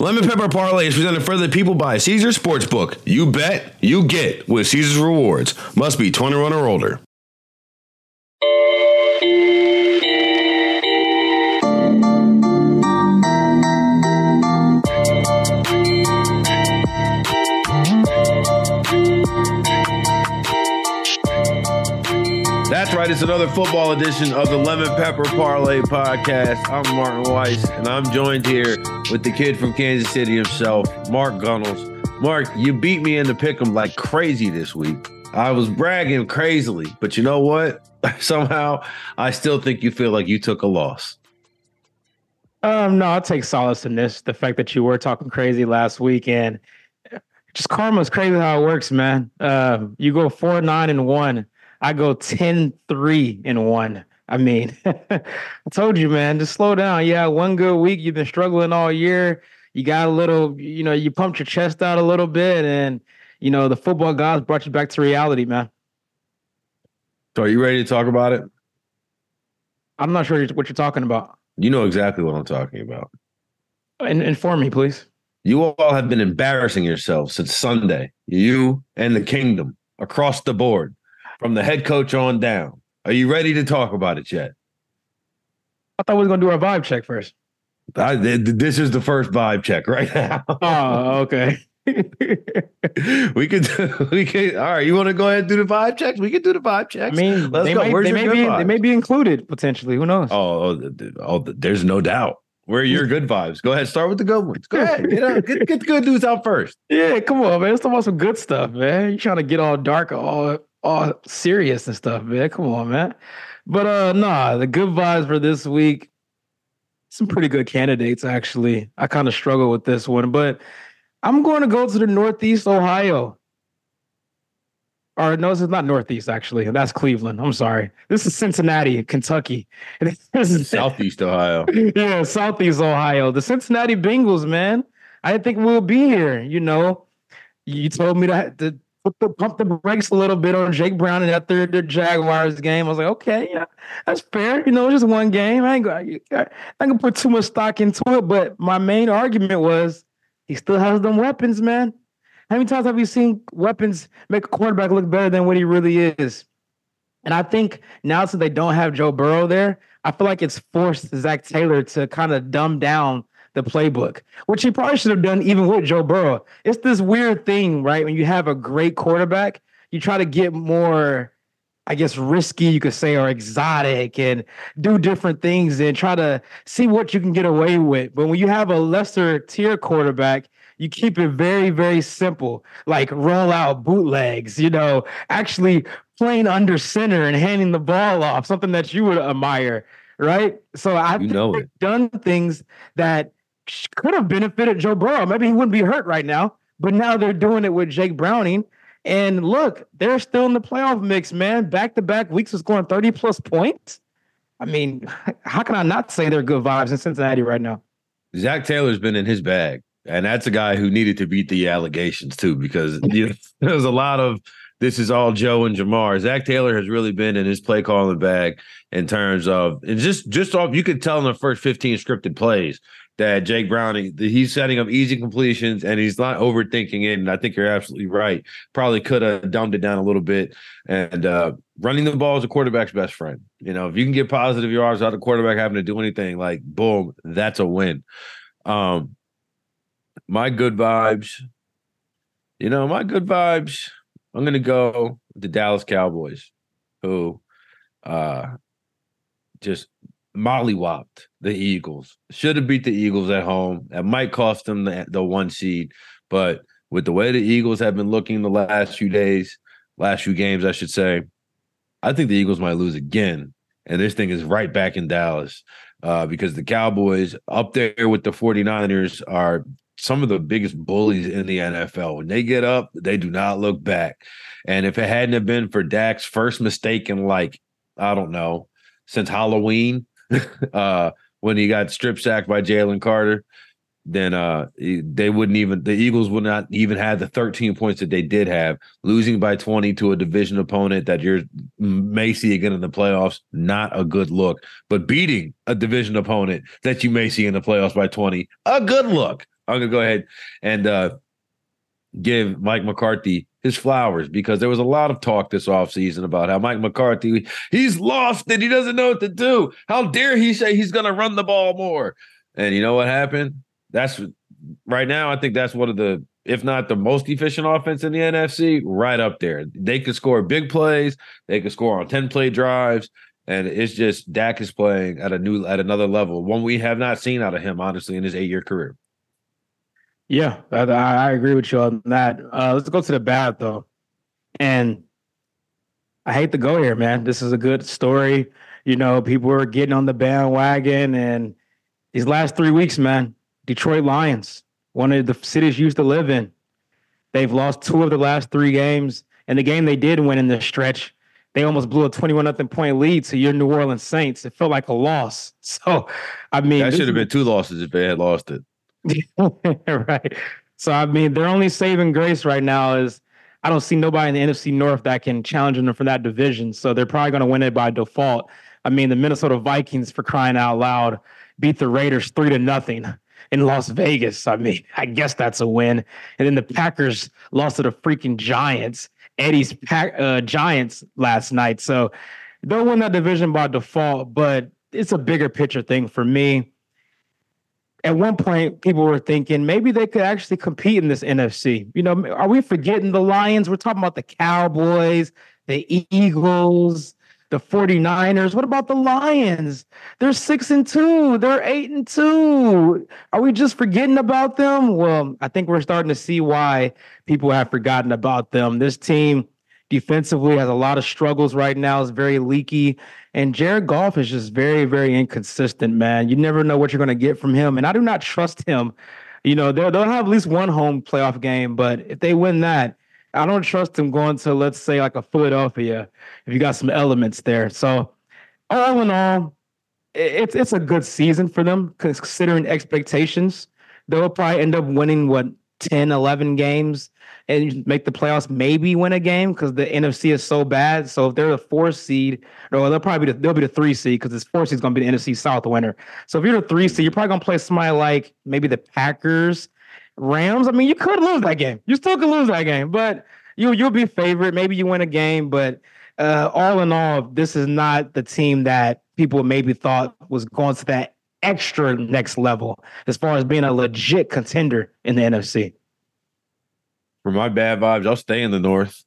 Lemon Pepper Parlay is presented further to people by Caesar Sportsbook. You bet, you get with Caesars Rewards. Must be 21 or older. It's another football edition of the Lemon Pepper Parlay podcast. I'm Martin Weiss, and I'm joined here with the kid from Kansas City himself, Mark Gunnels. Mark, you beat me in the pick'em like crazy this week. I was bragging crazily, but you know what? Somehow, I still think you feel like you took a loss. Um, no, I'll take solace in this. The fact that you were talking crazy last week and just karma's crazy how it works, man. Uh, you go four, nine, and one I go 10 3 in one. I mean, I told you, man, just slow down. Yeah, one good week. You've been struggling all year. You got a little, you know, you pumped your chest out a little bit, and you know, the football gods brought you back to reality, man. So, are you ready to talk about it? I'm not sure what you're talking about. You know exactly what I'm talking about. In, inform me, please. You all have been embarrassing yourselves since Sunday. You and the kingdom across the board from the head coach on down. Are you ready to talk about it yet? I thought we were going to do our vibe check first. I, this is the first vibe check right now. oh, okay. we could, we could. All right, you want to go ahead and do the vibe checks? We can do the vibe checks. I mean, Let's they, go. May, they may be, they may be included potentially. Who knows? Oh, oh, oh, there's no doubt. Where are your good vibes? Go ahead, start with the good ones. Go ahead, get, out, get, get the good news out first. Yeah, come on, man. Let's talk about some good stuff, man. You trying to get all dark, all all serious and stuff, man. Come on, man. But uh nah, the good vibes for this week. Some pretty good candidates, actually. I kind of struggle with this one, but I'm going to go to the Northeast Ohio. Or no, this is not Northeast, actually. That's Cleveland. I'm sorry. This is Cincinnati, Kentucky. This is Southeast Ohio. yeah, Southeast Ohio. The Cincinnati Bengals, man. I didn't think we'll be here. You know, you told me that the put the pump the brakes a little bit on Jake Brown in that third Jaguars game. I was like, okay, yeah, that's fair. You know, just one game. I ain't gonna, I ain't gonna put too much stock into it. But my main argument was he still has them weapons, man. How many times have you seen weapons make a quarterback look better than what he really is? And I think now since they don't have Joe Burrow there, I feel like it's forced Zac Taylor to kind of dumb down the playbook, which he probably should have done even with Joe Burrow. It's this weird thing, right? When you have a great quarterback, you try to get more, I guess, risky, you could say, or exotic and do different things and try to see what you can get away with. But when you have a lesser tier quarterback, you keep it very, very simple, like roll out bootlegs, you know, actually playing under center and handing the ball off, something that you would admire, right? So I've you know done things that could have benefited Joe Burrow. Maybe he wouldn't be hurt right now, but now they're doing it with Jake Browning. And look, they're still in the playoff mix, man. Back to back weeks of scoring 30 plus points. I mean, how can I not say they're good vibes in Cincinnati right now? Zac Taylor's been in his bag. And that's a guy who needed to beat the allegations too, because you know, there's a lot of this is all Joe and Ja'Marr. Zac Taylor has really been in his play calling bag in terms of and just just off you could tell in the first 15 scripted plays that Jake Browning he's setting up easy completions and he's not overthinking it. And I think you're absolutely right. Probably could have dumbed it down a little bit. And uh, running the ball is a quarterback's best friend. You know, if you can get positive yards out of quarterback having to do anything, like boom, that's a win. Um, my good vibes. You know, my good vibes. I'm gonna go the Dallas Cowboys, who uh just mollywopped the Eagles. Should have beat the Eagles at home. That might cost them the, the one seed, but with the way the Eagles have been looking the last few days, last few games, I should say, I think the Eagles might lose again. And this thing is right back in Dallas uh, because the Cowboys up there with the 49ers are some of the biggest bullies in the NFL. When they get up, they do not look back. And if it hadn't have been for Dak's first mistake in like, I don't know, since Halloween, uh, when he got strip sacked by Jalen Carter, then uh, they wouldn't even the Eagles would not even have the 13 points that they did have. Losing by 20 to a division opponent that you're may see again in the playoffs, not a good look. But beating a division opponent that you may see in the playoffs by 20, a good look. I'm gonna go ahead and uh, give Mike McCarthy his flowers because there was a lot of talk this offseason about how Mike McCarthy he's lost and he doesn't know what to do. How dare he say he's gonna run the ball more? And you know what happened? That's right now. I think that's one of the, if not the most efficient offense in the NFC, right up there. They could score big plays. They could score on ten play drives. And it's just Dak is playing at a new at another level, one we have not seen out of him, honestly, in his eight year career. Yeah, I, I, agree with you on that. Uh, let's go to the bad though, and I hate to go here, man. This is a good story. You know, people are getting on the bandwagon, and these last three weeks, man, Detroit Lions, one of the cities used to live in, they've lost two of the last three games, and the game they did win in this stretch they almost blew a 21 nothing point lead to your New Orleans Saints. It felt like a loss. So, I mean, that should have been two losses if they had lost it. right. So, I mean, their only saving grace right now is I don't see nobody in the NFC North that can challenge them for that division. So, they're probably going to win it by default. I mean, the Minnesota Vikings, for crying out loud, beat the Raiders three to nothing in Las Vegas. I mean, I guess that's a win. And then the Packers lost to the freaking Giants. Eddie's pack, uh, Giants last night. So they'll win that division by default, but it's a bigger picture thing for me. At one point, people were thinking maybe they could actually compete in this NFC. You know, are we forgetting the Lions? We're talking about the Cowboys, the Eagles, the 49ers. What about the Lions? They're six and two. They're eight and two. Are we just forgetting about them? Well, I think we're starting to see why people have forgotten about them. This team defensively has a lot of struggles right now. is very leaky. And Jared Goff is just very, very inconsistent, man. You never know what you're going to get from him. And I do not trust him. You know, they'll, they'll have at least one home playoff game, but if they win that, I don't trust him going to let's say like a Philadelphia if you got some elements there. So all in all, it's it's a good season for them considering expectations. They'll probably end up winning what 10, 11 games and make the playoffs, maybe win a game because the NFC is so bad. So if they're the four seed, or they'll probably be the, they'll be the three seed because this four seed is going to be the NFC South winner. So if you're the three seed, you're probably going to play somebody like maybe the Packers Rams, I mean, you could lose that game. You still could lose that game, but you you'll be favorite. Maybe you win a game, but uh, all in all, this is not the team that people maybe thought was going to that extra next level as far as being a legit contender in the NFC. For my bad vibes, I'll stay in the North.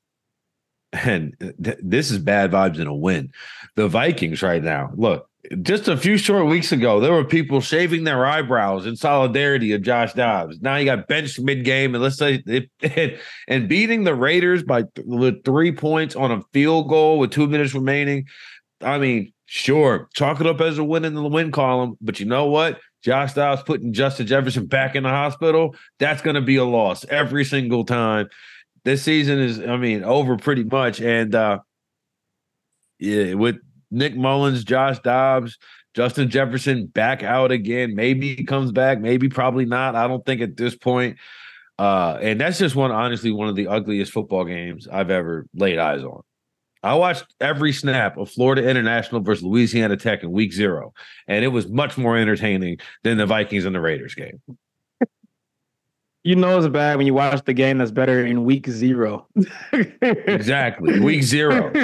And th- this is bad vibes in a win. The Vikings right now, look, just a few short weeks ago, there were people shaving their eyebrows in solidarity of Josh Dobbs. Now you got benched mid game, and let's say it, and beating the Raiders by th- three points on a field goal with two minutes remaining. I mean, sure, chalk it up as a win in the win column, but you know what? Josh Dobbs putting Justin Jefferson back in the hospital, that's going to be a loss every single time. This season is, I mean, over pretty much. And uh yeah, with Nick Mullens, Josh Dobbs, Justin Jefferson back out again. Maybe he comes back, maybe probably not. I don't think at this point. Uh, and that's just one, honestly, one of the ugliest football games I've ever laid eyes on. I watched every snap of Florida International versus Louisiana Tech in week zero, and it was much more entertaining than the Vikings and the Raiders game. You know it's bad when you watch the game that's better in week zero. exactly. Week zero.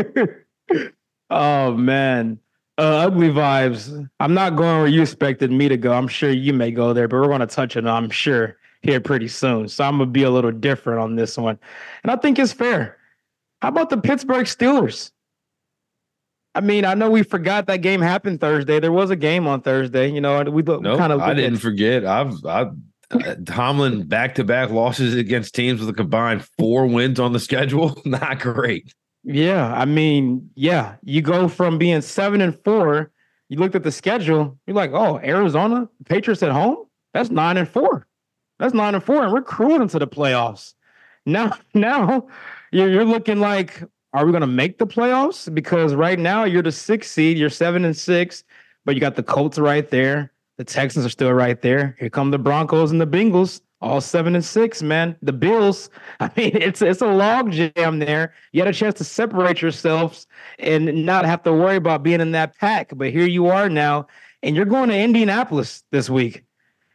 Oh man. Uh, ugly vibes. I'm not going where you expected me to go. I'm sure you may go there, but we're going to touch it. I'm sure here pretty soon. So I'm gonna be a little different on this one, and I think it's fair. How about the Pittsburgh Steelers? I mean, I know we forgot that game happened Thursday. There was a game on Thursday. You know, we nope, kind of. I didn't at, forget. I've, I've uh, Tomlin back to back losses against teams with a combined four wins on the schedule. Not great. Yeah, I mean, yeah, you go from being seven and four. You looked at the schedule. You're like, oh, Arizona Patriots at home. That's nine and four. That's nine and four, and we're cruising to the playoffs. Now, now you're, you're looking like, are we going to make the playoffs? Because right now you're the sixth seed. You're seven and six, but you got the Colts right there. The Texans are still right there. Here come the Broncos and the Bengals all seven and six, man. The Bills. I mean, it's it's a log jam there. You had a chance to separate yourselves and not have to worry about being in that pack. But here you are now, and you're going to Indianapolis this week.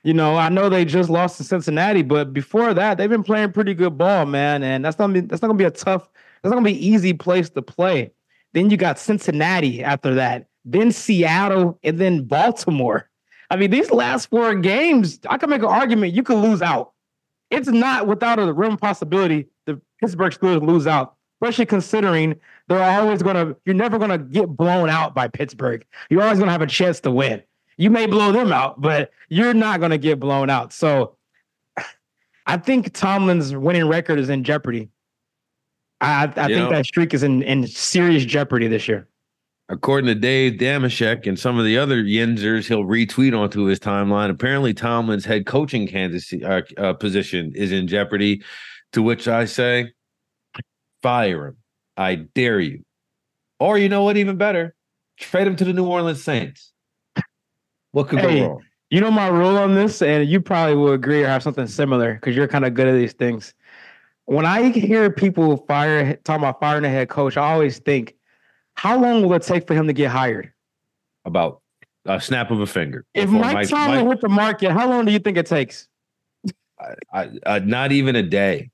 You know, I know they just lost to Cincinnati, but before that, they've been playing pretty good ball, man. And that's not be that's not gonna be a tough, that's not gonna be easy place to play. Then you got Cincinnati after that, then Seattle, and then Baltimore. I mean, these last four games, I can make an argument you could lose out. It's not without a real possibility the Pittsburgh Steelers lose out, especially considering they're always gonna, you're never gonna get blown out by Pittsburgh. You're always gonna have a chance to win. You may blow them out, but you're not going to get blown out. So I think Tomlin's winning record is in jeopardy. I, I think know, that streak is in, in serious jeopardy this year. According to Dave Dameshek and some of the other Yinzers, he'll retweet onto his timeline. Apparently, Tomlin's head coaching candidacy uh, uh, position is in jeopardy. To which I say, fire him. I dare you. Or you know what? Even better, trade him to the New Orleans Saints. What could hey, go wrong? You know my rule on this, and you probably will agree or have something similar because you're kind of good at these things. When I hear people fire talking about firing a head coach, I always think, how long will it take for him to get hired? About a snap of a finger. If Mike, Mike Tomlin hit the market, how long do you think it takes? I, I, uh, not even a day.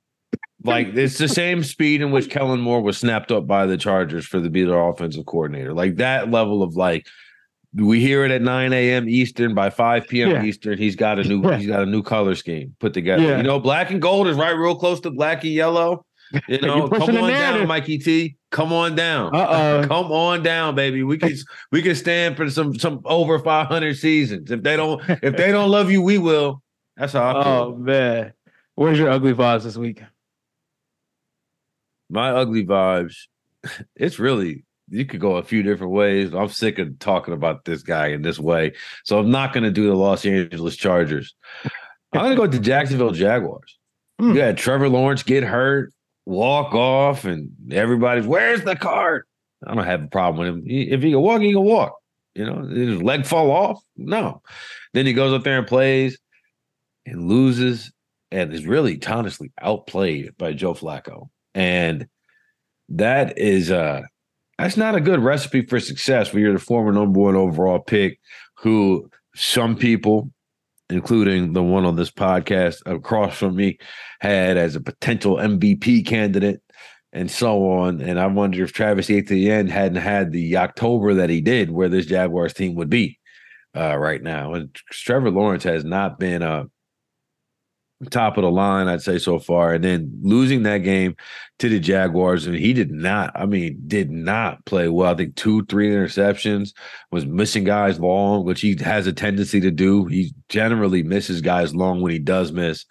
Like it's the same speed in which Kellen Moore was snapped up by the Chargers for the be their offensive coordinator. Like that level of like we hear it at 9 a.m. Eastern. By 5 p.m. Yeah. Eastern, he's got a new he's got a new color scheme put together. Yeah. You know, black and gold is right real close to black and yellow. You know, come on down, Mikey T. Come on down. Uh-oh. come on down, baby. We can we can stand for some some over 500 seasons. If they don't if they don't love you, we will. That's how I feel. Oh man. Where's your ugly vibes this week? My ugly vibes. It's really you could go a few different ways. I'm sick of talking about this guy in this way. So I'm not going to do the Los Angeles Chargers. I'm going to go with the Jacksonville Jaguars. Mm. You had Trevor Lawrence get hurt, walk off, and everybody's, where's the cart? I don't have a problem with him. If he can walk, he can walk. You know, his leg fall off? No. Then he goes up there and plays and loses and is really honestly outplayed by Joe Flacco. And that is uh that's not a good recipe for success when you're the former number one overall pick, who some people, including the one on this podcast across from me, had as a potential MVP candidate and so on. And I wonder if Travis Etienne hadn't had the October that he did, where this Jaguars team would be uh, right now. And Trevor Lawrence has not been a top of the line, I'd say so far. And then losing that game to the Jaguars, and he did not, I mean, did not play well. I think two, three interceptions, was missing guys long, which he has a tendency to do. He generally misses guys long when he does miss.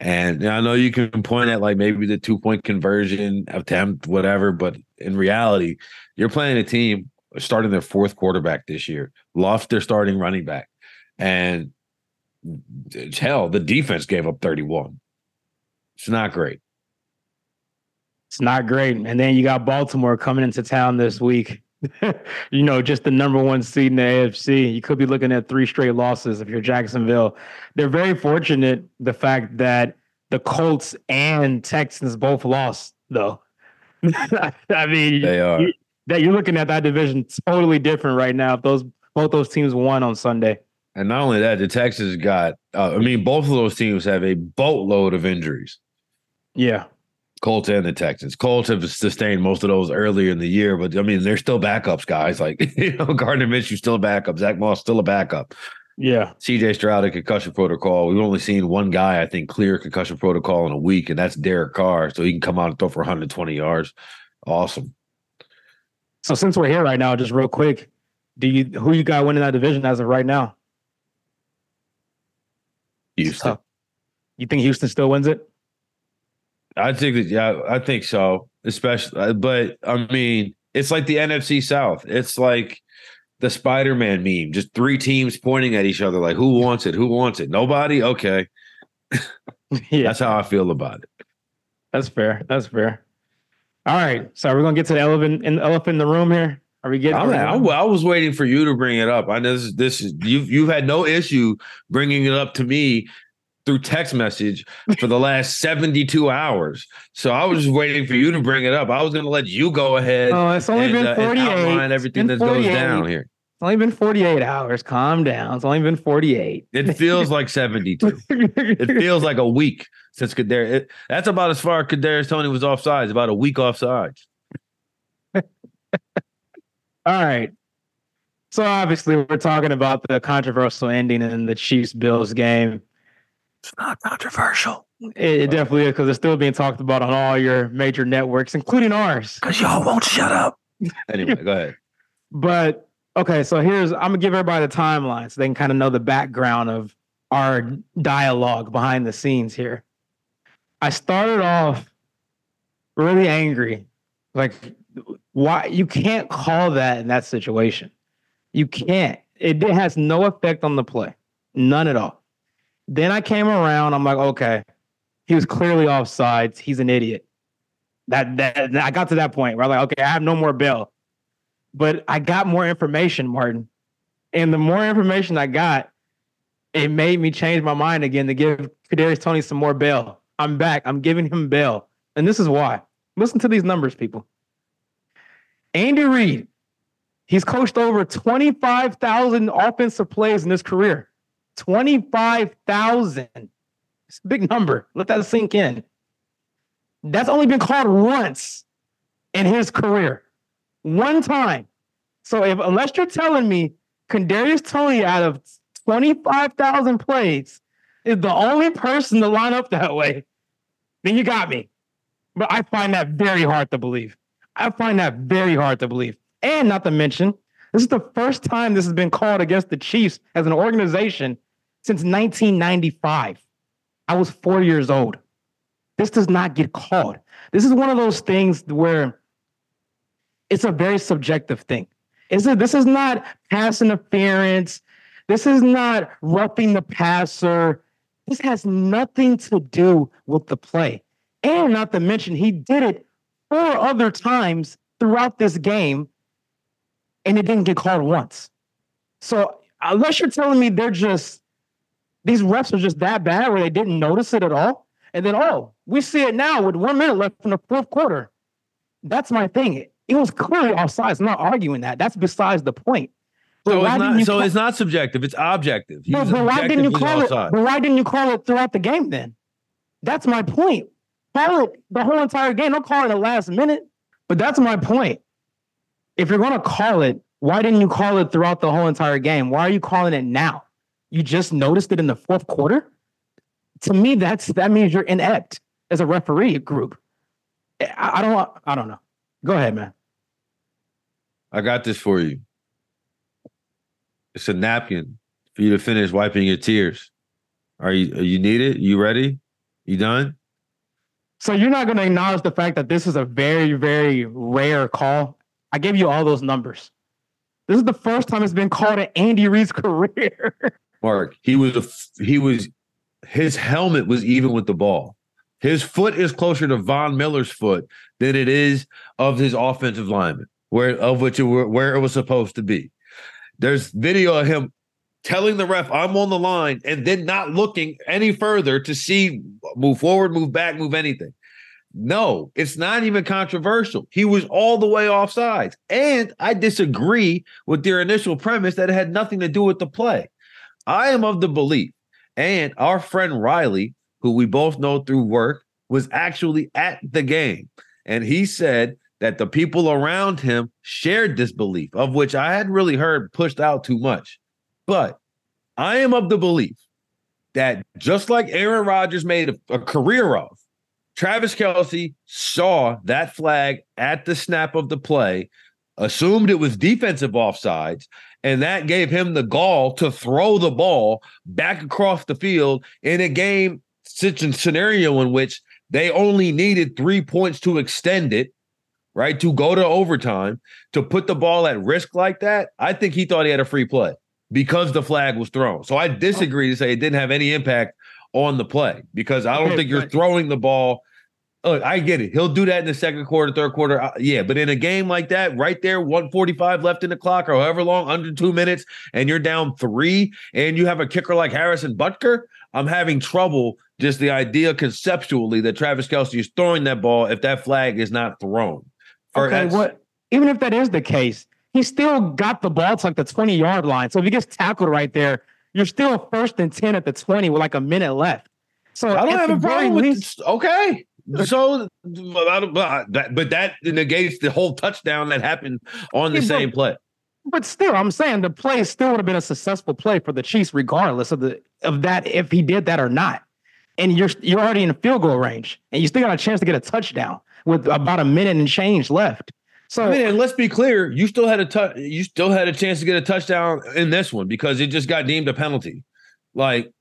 And I know you can point at like maybe the two point conversion attempt, whatever, but in reality, you're playing a team starting their fourth quarterback this year, lost their starting running back. And hell, the defense gave up 31. It's not great. It's not great. And then you got Baltimore coming into town this week. you know, just the number one seed in the AFC. You could be looking at three straight losses if you're Jacksonville. They're very fortunate the fact that the Colts and Texans both lost, though. I mean, they are. You, that you're looking at that division totally different right now. If those both those teams won on Sunday. And not only that, the Texans got, uh, I mean, both of those teams have a boatload of injuries. Yeah. Colts and the Texans. Colts have sustained most of those earlier in the year, but I mean, they're still backups, guys. Like, you know, Gardner Minshew still a backup. Zack Moss still a backup. Yeah. CJ Stroud a concussion protocol. We've only seen one guy, I think, clear concussion protocol in a week, and that's Derek Carr. So he can come out and throw for 120 yards. Awesome. So since we're here right now, just real quick, do you who you got winning that division as of right now? Houston. You think Houston still wins it? I think that yeah, I think so. Especially, uh, but I mean, it's like the NFC South. It's like the Spider-Man meme. Just three teams pointing at each other, like who wants it? Who wants it? Nobody. Okay, yeah. that's how I feel about it. That's fair. That's fair. All right, so we're gonna get to the elephant in the elephant in the room here. Are we getting? I, I, was waiting for you to bring it up. I know this, this is you've you've had no issue bringing it up to me through text message for the last 72 hours. So I was just waiting for you to bring it up. I was going to let you go ahead. Oh, it's only and, been 48. Uh, and outline everything that goes down here. It's only been 48 hours. Calm down. It's only been 48. It feels like 72. it feels like a week since Kadarius. It, that's about as far Kadarius Toney was offsides. About a week offsides. All right. So obviously, we're talking about the controversial ending in the Chiefs Bills game. It's not controversial. It, it definitely is because it's still being talked about on all your major networks, including ours. Because y'all won't shut up. anyway, go ahead. But okay, so here's I'm gonna give everybody the timeline so they can kind of know the background of our dialogue behind the scenes here. I started off really angry. Like, why you can't call that in that situation. You can't. It, it has no effect on the play. None at all. Then I came around, I'm like, okay, he was clearly offsides. He's an idiot. That, that I got to that point where I'm like, okay, I have no more bail. But I got more information, Martin. And the more information I got, it made me change my mind again to give Kadarius Toney some more bail. I'm back. I'm giving him bail. And this is why. Listen to these numbers, people. Andy Reid, he's coached over 25,000 offensive plays in his career. 25,000. It's a big number. Let that sink in. That's only been called once in his career. One time. So if unless you're telling me Kadarius Toney out of 25,000 plays is the only person to line up that way, then you got me. But I find that very hard to believe. I find that very hard to believe. And not to mention, this is the first time this has been called against the Chiefs as an organization since 1995. I was four years old. This does not get called. This is one of those things where it's a very subjective thing. Is it? This is not pass interference. This is not roughing the passer. This has nothing to do with the play. And not to mention, he did it four other times throughout this game, and it didn't get called once. So unless you're telling me they're just these refs are just that bad where they didn't notice it at all, and then oh, we see it now with one minute left in the fourth quarter. That's my thing. It was clearly offside. I'm not arguing that. That's besides the point. So, it's not, so call, it's not subjective. It's objective. No, but why didn't you call it? But why didn't you call it throughout the game then? That's my point. Call it the whole entire game. Don't call it the last minute. But that's my point. If you're going to call it, why didn't you call it throughout the whole entire game? Why are you calling it now? You just noticed it in the fourth quarter. To me, that's that means you're inept as a referee group. I, I don't. I don't know. Go ahead, man. I got this for you. It's a napkin for you to finish wiping your tears. Are you you need it? You ready? You done? So you're not going to acknowledge the fact that this is a very very rare call. I gave you all those numbers. This is the first time it's been called in Andy Reid's career. Mark, he was a, he was his helmet was even with the ball. His foot is closer to Von Miller's foot than it is of his offensive lineman, where of which it were, where it was supposed to be. There's video of him telling the ref, I'm on the line, and then not looking any further to see move forward, move back, move anything. No, it's not even controversial. He was all the way off sides. And I disagree with their initial premise that it had nothing to do with the play. I am of the belief, and our friend Riley, who we both know through work, was actually at the game. And he said that the people around him shared this belief, of which I hadn't really heard pushed out too much. But I am of the belief that just like Aaron Rodgers made a, a career of, Travis Kelce saw that flag at the snap of the play, assumed it was defensive offsides, and that gave him the gall to throw the ball back across the field in a game scenario in which they only needed three points to extend it right? To go to overtime, to put the ball at risk like that, I think he thought he had a free play because the flag was thrown. So I disagree to say it didn't have any impact on the play because I don't okay, think you're throwing the ball. Look, I get it. He'll do that in the second quarter, third quarter. Uh, yeah, but in a game like that, right there, 145 left in the clock or however long, under two minutes, and you're down three, and you have a kicker like Harrison Butker, I'm having trouble just the idea conceptually that Travis Kelce is throwing that ball if that flag is not thrown. Okay, what? Even if that is the case, he still got the ball to like the 20 yard line. So if he gets tackled right there, you're still first and 10 at the 20 with like a minute left. So I don't have a problem with least- this. Okay. So, but but- but that negates the whole touchdown that happened on the Yeah, but- same play. But still, I'm saying the play still would have been a successful play for the Chiefs, regardless of the of that if he did that or not. And you're you're already in field goal range, and you still got a chance to get a touchdown with about a minute and change left. So I mean, and let's be clear, you still had a touch. You still had a chance to get a touchdown in this one because it just got deemed a penalty. Like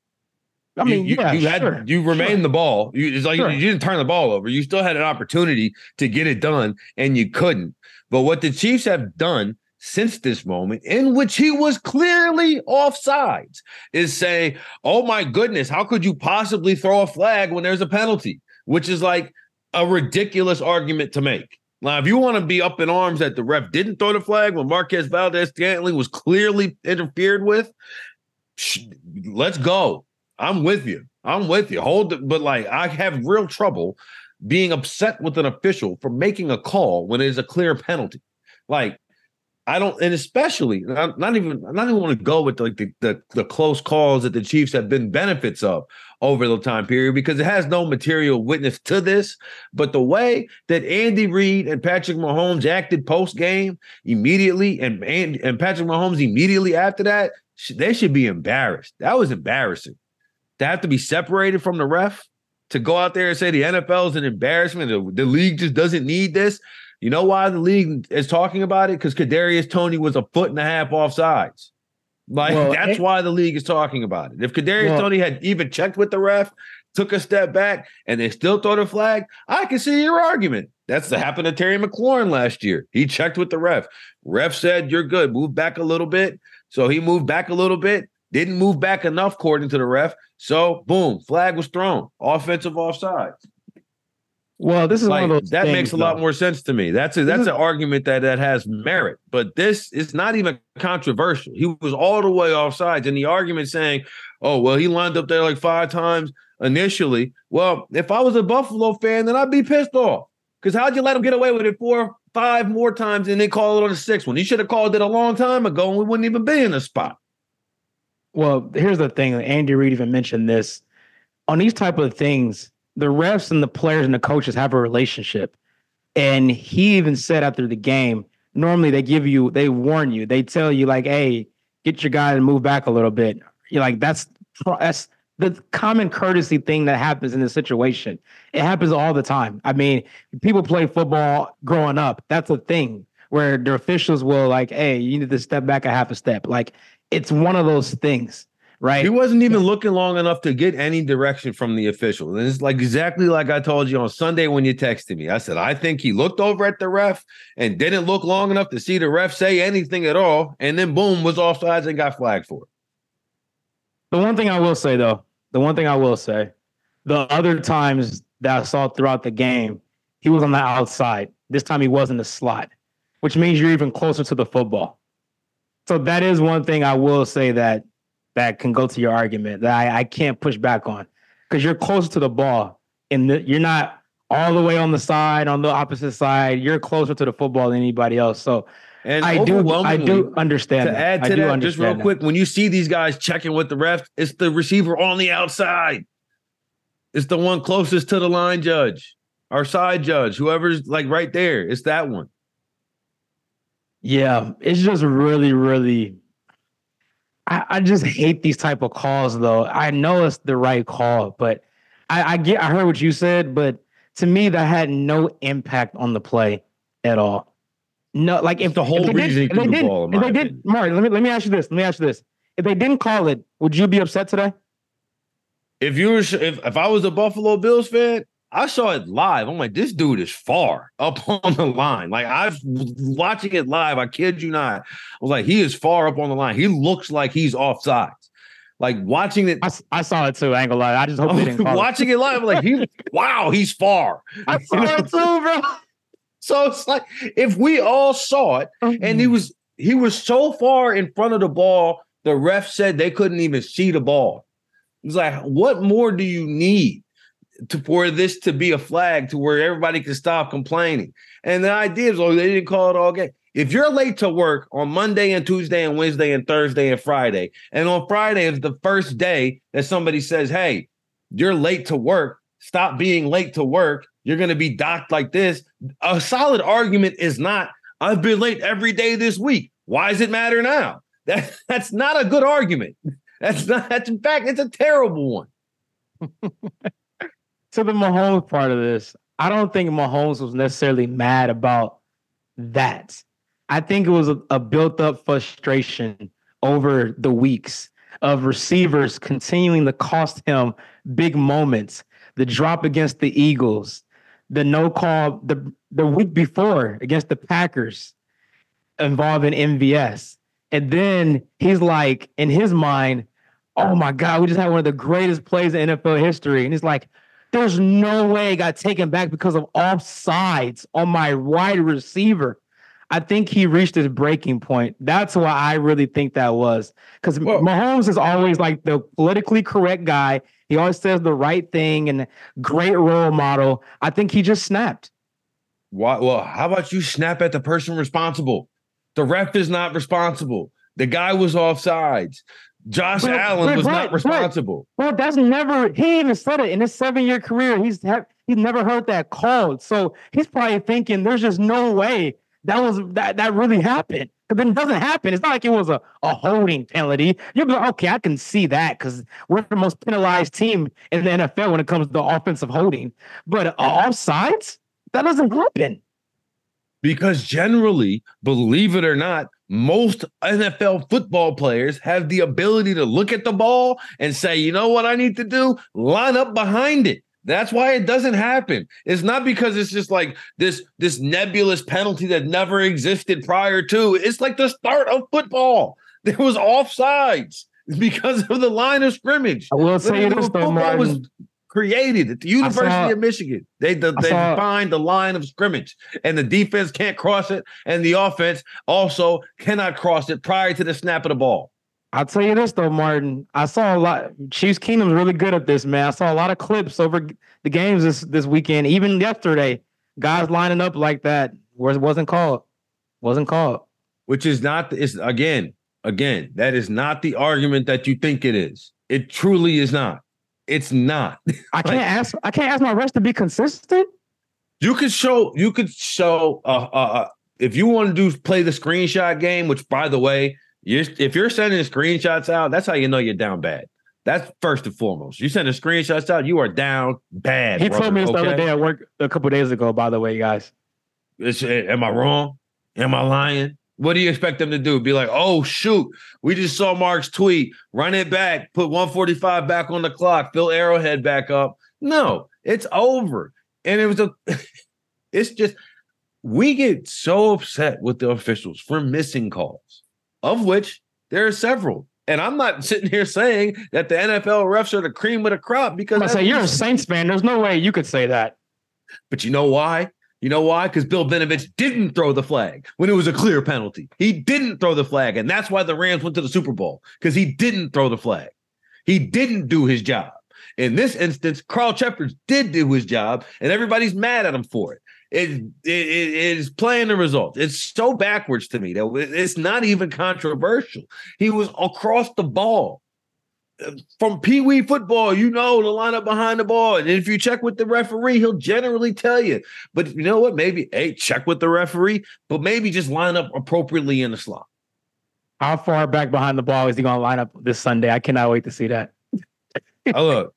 I mean, you, yeah, you had sure, you remained sure. the ball. You, it's like Sure. you didn't turn the ball over. You still had an opportunity to get it done, and you couldn't. But what the Chiefs have done since this moment, in which he was clearly offsides, is say, "Oh my goodness, how could you possibly throw a flag when there's a penalty?" Which is like a ridiculous argument to make. Now, if you want to be up in arms that the ref didn't throw the flag when Marquez Valdes-Scantling was clearly interfered with, sh- let's go. I'm with you. I'm with you. Hold it, but like I have real trouble being upset with an official for making a call when it is a clear penalty. Like I don't, and especially not, not even not even want to go with like the, the the close calls that the Chiefs have been benefits of over the time period because it has no material witness to this. But the way that Andy Reid and Patrick Mahomes acted post game immediately, and, and and Patrick Mahomes immediately after that, they should be embarrassed. That was embarrassing to have to be separated from the ref to go out there and say the NFL is an embarrassment. The, the league just doesn't need this. You know why the league is talking about it? Because Kadarius Toney was a foot and a half offsides. Like Well, that's it- why the league is talking about it. If Kadarius Well- Toney had even checked with the ref, took a step back, and they still throw the flag, I can see your argument. That's what happened to Terry McLaurin last year. He checked with the ref. Ref said, You're good. Move back a little bit. So he moved back a little bit, didn't move back enough, according to the ref. So boom, flag was thrown. Offensive offside. Well, this is Like, one of those that things, makes a lot more sense to me. That's a that's is- an argument that that has merit. But this is not even controversial. He was all the way offsides, and the argument saying, "Oh, well, he lined up there like five times initially." Well, if I was a Buffalo fan, then I'd be pissed off because how'd you let him get away with it four, five more times and then call it on the sixth one? He should have called it a long time ago, and we wouldn't even be in the spot. Well, here's the thing. Andy Reid even mentioned this. On these type of things, the refs and the players and the coaches have a relationship. And he even said after the game, normally they give you, they warn you, they tell you like, "Hey, get your guy to move back a little bit." You're like, that's that's the common courtesy thing that happens in this situation. It happens all the time. I mean, people play football growing up. That's a thing where the officials will like, "Hey, you need to step back a half a step." Like, it's one of those things, right? He wasn't even looking long enough to get any direction from the official. And it's like exactly like I told you on Sunday when you texted me. I said, I think he looked over at the ref and didn't look long enough to see the ref say anything at all. And then boom, was offsides and got flagged for it. The one thing I will say though, the one thing I will say, the other times that I saw throughout the game, he was on the outside. This time he was in the slot, which means you're even closer to the football. So that is one thing I will say that that can go to your argument that I, I can't push back on because you're closer to the ball and the, you're not all the way on the side on the opposite side. You're closer to the football than anybody else. So And I do I do understand to that. add I to do that, just real understand that. quick, when you see these guys checking with the ref, it's the receiver on the outside. It's the one closest to the line judge, our side judge, whoever's like right there. It's that one. Yeah, it's just really, really. I, I just hate these type of calls, though. I know it's the right call, but I, I get. I heard what you said, but to me, that had no impact on the play at all. No, like if the whole if they reason he did, if they the did, ball, if my they did, opinion. Mark, let me let me ask you this. Let me ask you this: If they didn't call it, would you be upset today? if you were if, if I was a Buffalo Bills fan, I saw it live. I'm like, this dude is far up on the line. Like I've watching it live. I kid you not. I was like, he is far up on the line. He looks like he's offsides. Like watching it, I saw it too. I ain't gonna lie. I just hope they didn't call it. watching it live, I'm like he, wow, he's far. I saw it too, bro. So it's like if we all saw it, mm-hmm. and he was he was so far in front of the ball, the ref said they couldn't even see the ball. It's like, what more do you need to for this to be a flag to where everybody can stop complaining? And the idea is, oh, they didn't call it all game. If you're late to work on Monday and Tuesday and Wednesday and Thursday and Friday, and on Friday is the first day that somebody says, Hey, you're late to work, stop being late to work, you're going to be docked like this. A solid argument is not, I've been late every day this week. Why does it matter now? That, that's not a good argument. That's not, that's in fact, it's a terrible one. to the Mahomes part of this, I don't think Mahomes was necessarily mad about that. I think it was a, a built up frustration over the weeks of receivers continuing to cost him big moments. The drop against the Eagles, the no call the the week before against the Packers involving MVS. And then he's like, in his mind, oh my God, we just had one of the greatest plays in NFL history. And he's like, there's no way it got taken back because of offsides on my wide receiver. I think he reached his breaking point. That's why I really think that was because Mahomes is always like the politically correct guy. He always says the right thing and great role model. I think he just snapped. Why? Well, how about you snap at the person responsible? The ref is not responsible. The guy was offsides. Josh Allen was but, not responsible. Well, that's never he even said it in his seven year career. He's ha- he's never heard that called. So he's probably thinking there's just no way that was that that really happened. Because then it doesn't happen. It's not like it was a, a holding penalty. You'll be like, okay, I can see that because we're the most penalized team in the NFL when it comes to offensive holding. But uh, offsides, that doesn't happen. Because generally, believe it or not, most NFL football players have the ability to look at the ball and say, you know what I need to do? Line up behind it. That's why it doesn't happen. It's not because it's just like this this nebulous penalty that never existed prior to. It's like the start of football. There was offsides because of the line of scrimmage. I will say this though, Martin. was created at the University saw, of Michigan. They they saw, defined the line of scrimmage, and the defense can't cross it, and the offense also cannot cross it prior to the snap of the ball. I'll tell you this though, Martin. I saw a lot. Chiefs Kingdom's really good at this, man. I saw a lot of clips over the games this this weekend, even yesterday. Guys lining up like that where it wasn't called, wasn't called. Which is not is again, again, that is not the argument that you think it is. It truly is not. It's not. I can't like, ask. I can't ask my refs to be consistent. You could show. You could show. Uh, uh, uh, if you want to do play the screenshot game, which by the way, you if you're sending screenshots out, that's how you know you're down bad. That's first and foremost. You send sending screenshots out, you are down bad. He brother, told me this okay? the other day at work a couple days ago. By the way, guys, it's, am I wrong? Am I lying? What do you expect them to do? Be like, oh shoot, we just saw Mark's tweet. Run it back, put 145 back on the clock, fill Arrowhead back up. No, it's over. And it was a it's just we get so upset with the officials for missing calls, of which there are several. And I'm not sitting here saying that the NFL refs are the cream of the crop because I say you're a Saints fan. There's no way you could say that. But you know why? You know why? Because Bill Vinovich didn't throw the flag when it was a clear penalty. He didn't throw the flag. And that's why the Rams went to the Super Bowl because he didn't throw the flag. He didn't do his job. In this instance, Carl Cheffers did do his job, and everybody's mad at him for it. It, it, it is playing the results. It's so backwards to me that it's not even controversial. He was across the ball from Pee Wee football, you know the lineup behind the ball. And if you check with the referee, he'll generally tell you. But you know what? Maybe, hey, check with the referee, but maybe just line up appropriately in the slot. How far back behind the ball is he going to line up this Sunday? I cannot wait to see that. oh, look.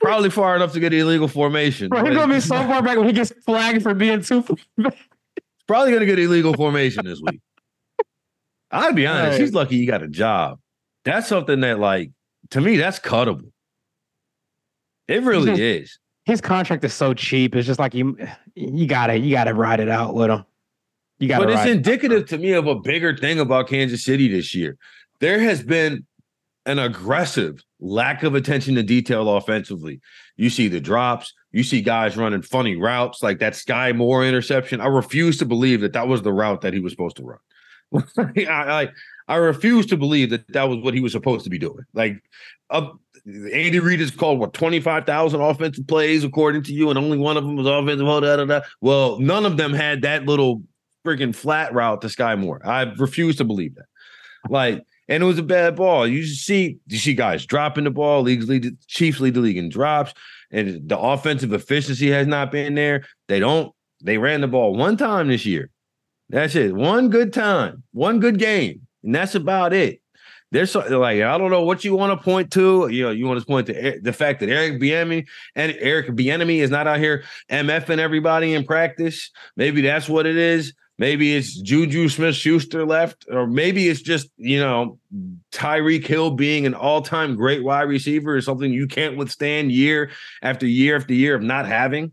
Probably far enough to get illegal formation. Bro, he's going to be so far back when he gets flagged for being too. far. Probably going to get illegal formation this week. I'd be honest. Right. He's lucky he got a job that's something that like to me that's cuttable. It really just, is. His contract is so cheap. It's just like you you gotta you gotta ride it out with him. You gotta. But it's indicative it to me of a bigger thing about Kansas City this year. There has been an aggressive lack of attention to detail offensively. You see the drops, you see guys running funny routes like that Skyy Moore interception. I refuse to believe that that was the route that he was supposed to run. I, I, I refuse to believe that that was what he was supposed to be doing. Like, Andy Reid has called what twenty five thousand offensive plays according to you, and only one of them was offensive. Oh. Well, none of them had that little freaking flat route to Skyy Moore. I refuse to believe that. Like, and it was a bad ball. You see, you see guys dropping the ball. Leagues lead, Chiefs lead the league in drops, and the offensive efficiency has not been there. They don't. They ran the ball one time this year. That's it. One good time, one good game, and that's about it. There's like I don't know what you want to point to. You know, you want to point to the fact that Eric Bieniemy and Eric Bieniemy is not out here mfing everybody in practice. Maybe that's what it is. Maybe it's Juju Smith Schuster left, or maybe it's just, you know, Tyreek Hill being an all time great wide receiver is something you can't withstand year after year after year of not having.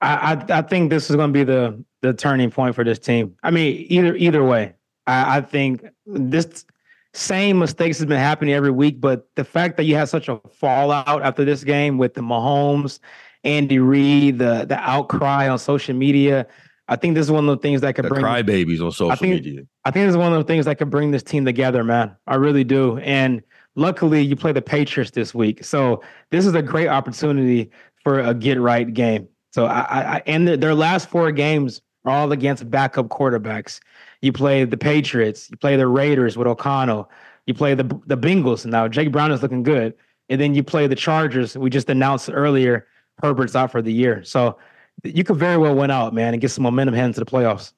I, I, I think this is going to be the the turning point for this team. I mean, either either way, I, I think this same mistakes has been happening every week, but the fact that you had such a fallout after this game with the Mahomes, Andy Reid, the the outcry on social media, I think this is one of the things that could the bring crybabies on social I think, media. I think this is one of the things that could bring this team together, man. I really do. And luckily, you play the Patriots this week, so this is a great opportunity for a get right game. So I, I and their, last four games are all against backup quarterbacks. You play the Patriots, you play the Raiders with O'Connell, you play the the Bengals. Now Jake Brown is looking good, and then you play the Chargers. We just announced earlier Herbert's out for the year, so you could very well win out, man, and get some momentum heading to the playoffs.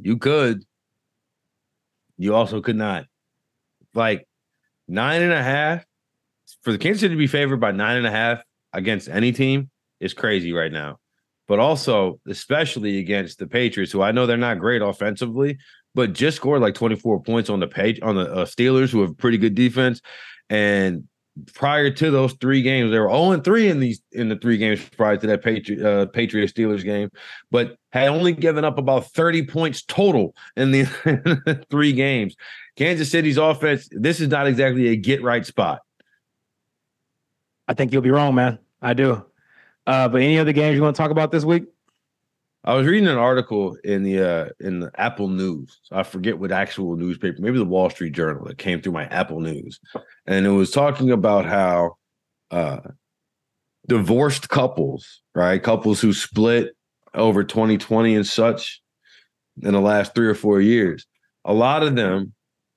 You could. You also could not. Like nine and a half for the Kansas City to be favored by nine and a half against any team is crazy right now. But also, especially against the Patriots, who I know they're not great offensively, but just scored like 24 points on the page on the uh, Steelers, who have pretty good defense. And prior to those three games, they were 0 and 3 in these in the three games prior to that Patriot uh, Patriot Steelers game, but had only given up about 30 points total in the three games. Kansas City's offense, this is not exactly a get right spot. I think you'll be wrong, man. I do. Uh, but any other games you want to talk about this week? I was reading an article in the uh, in the Apple News. I forget what actual newspaper, maybe the Wall Street Journal that came through my Apple News, and it was talking about how uh, divorced couples, right, couples who split over 2020 and such in the last three or four years, a lot of them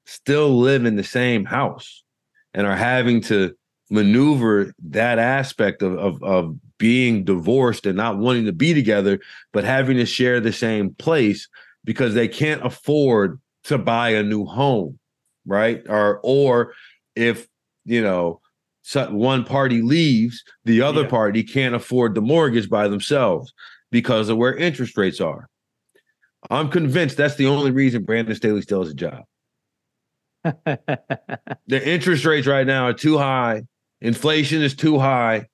still live in the same house and are having to maneuver that aspect of, of, of being divorced and not wanting to be together, but having to share the same place because they can't afford to buy a new home, right? Or or if you know one party leaves, the other yeah. party can't afford the mortgage by themselves because of where interest rates are. I'm convinced that's the only reason Brandon Staley still has a job. the interest rates right now are too high. Inflation is too high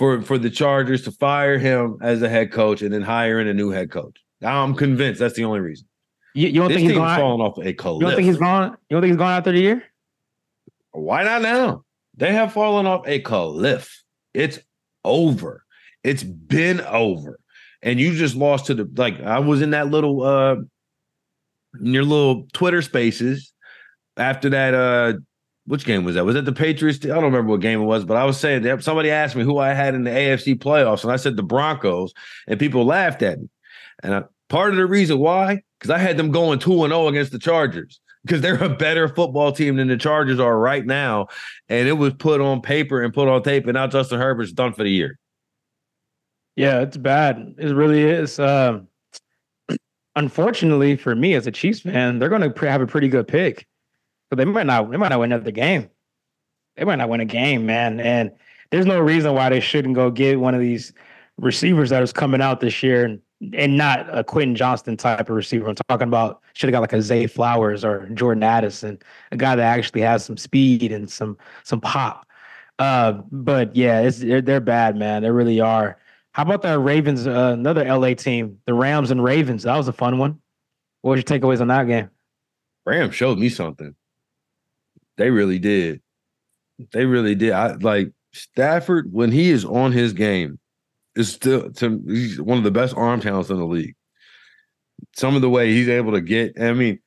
for for the Chargers to fire him as a head coach and then hire in a new head coach. I'm convinced that's the only reason. You, you don't this think he's going falling off a cliff? You don't think he's gone? You don't think he's gone after the year? Why not now? They have fallen off a cliff. It's over. It's been over. And you just lost to the like I was in that little uh in your little Twitter spaces after that uh which game was that? Was it the Patriots? I don't remember what game it was, but I was saying that somebody asked me who I had in the AFC playoffs, and I said the Broncos, and people laughed at me. And I, part of the reason why, because I had them going two and zero oh against the Chargers, because they're a better football team than the Chargers are right now, and it was put on paper and put on tape, and now Justin Herbert's done for the year. Yeah, it's bad. It really is. Um, unfortunately for me as a Chiefs fan, they're going to have a pretty good pick. So they might not they might not win another game. They might not win a game, man. And there's no reason why they shouldn't go get one of these receivers that is coming out this year and, and not a Quentin Johnston type of receiver. I'm talking about should have got like a Zay Flowers or Jordan Addison, a guy that actually has some speed and some some pop. Uh, but yeah, it's they're, they're bad, man. They really are. How about that Ravens? Uh, another LA team, the Rams and Ravens. That was a fun one. What was your takeaways on that game? Rams showed me something. They really did. They really did. I like Stafford when he is on his game is still to he's one of the best arm talents in the league. Some of the way he's able to get, I mean,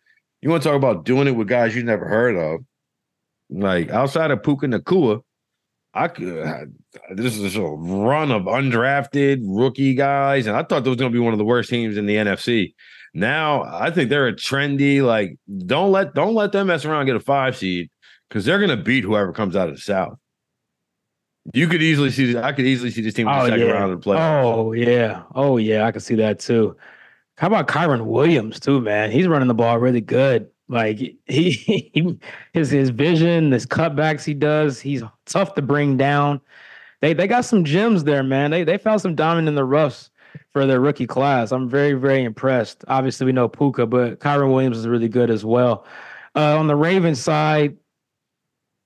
you want to talk about doing it with guys you never heard of, like outside of Puka Nacua, I could. Uh, this is a run of undrafted rookie guys, and I thought there was going to be one of the worst teams in the NFC. Now I think they're a trendy. Like, don't let don't let them mess around get a five seed because they're going to beat whoever comes out of the South. You could easily see. I could easily see this team in the Oh, second yeah. round of the playoffs. Oh yeah. Oh yeah. I can see that too. How about Kyren Williams too, man? He's running the ball really good. Like he, he his his vision, his cutbacks he does, he's tough to bring down. They they got some gems there, man. They they found some diamond in the roughs for their rookie class. I'm very very impressed. Obviously, we know Puka, but Kyren Williams is really good as well. Uh, on the Ravens side,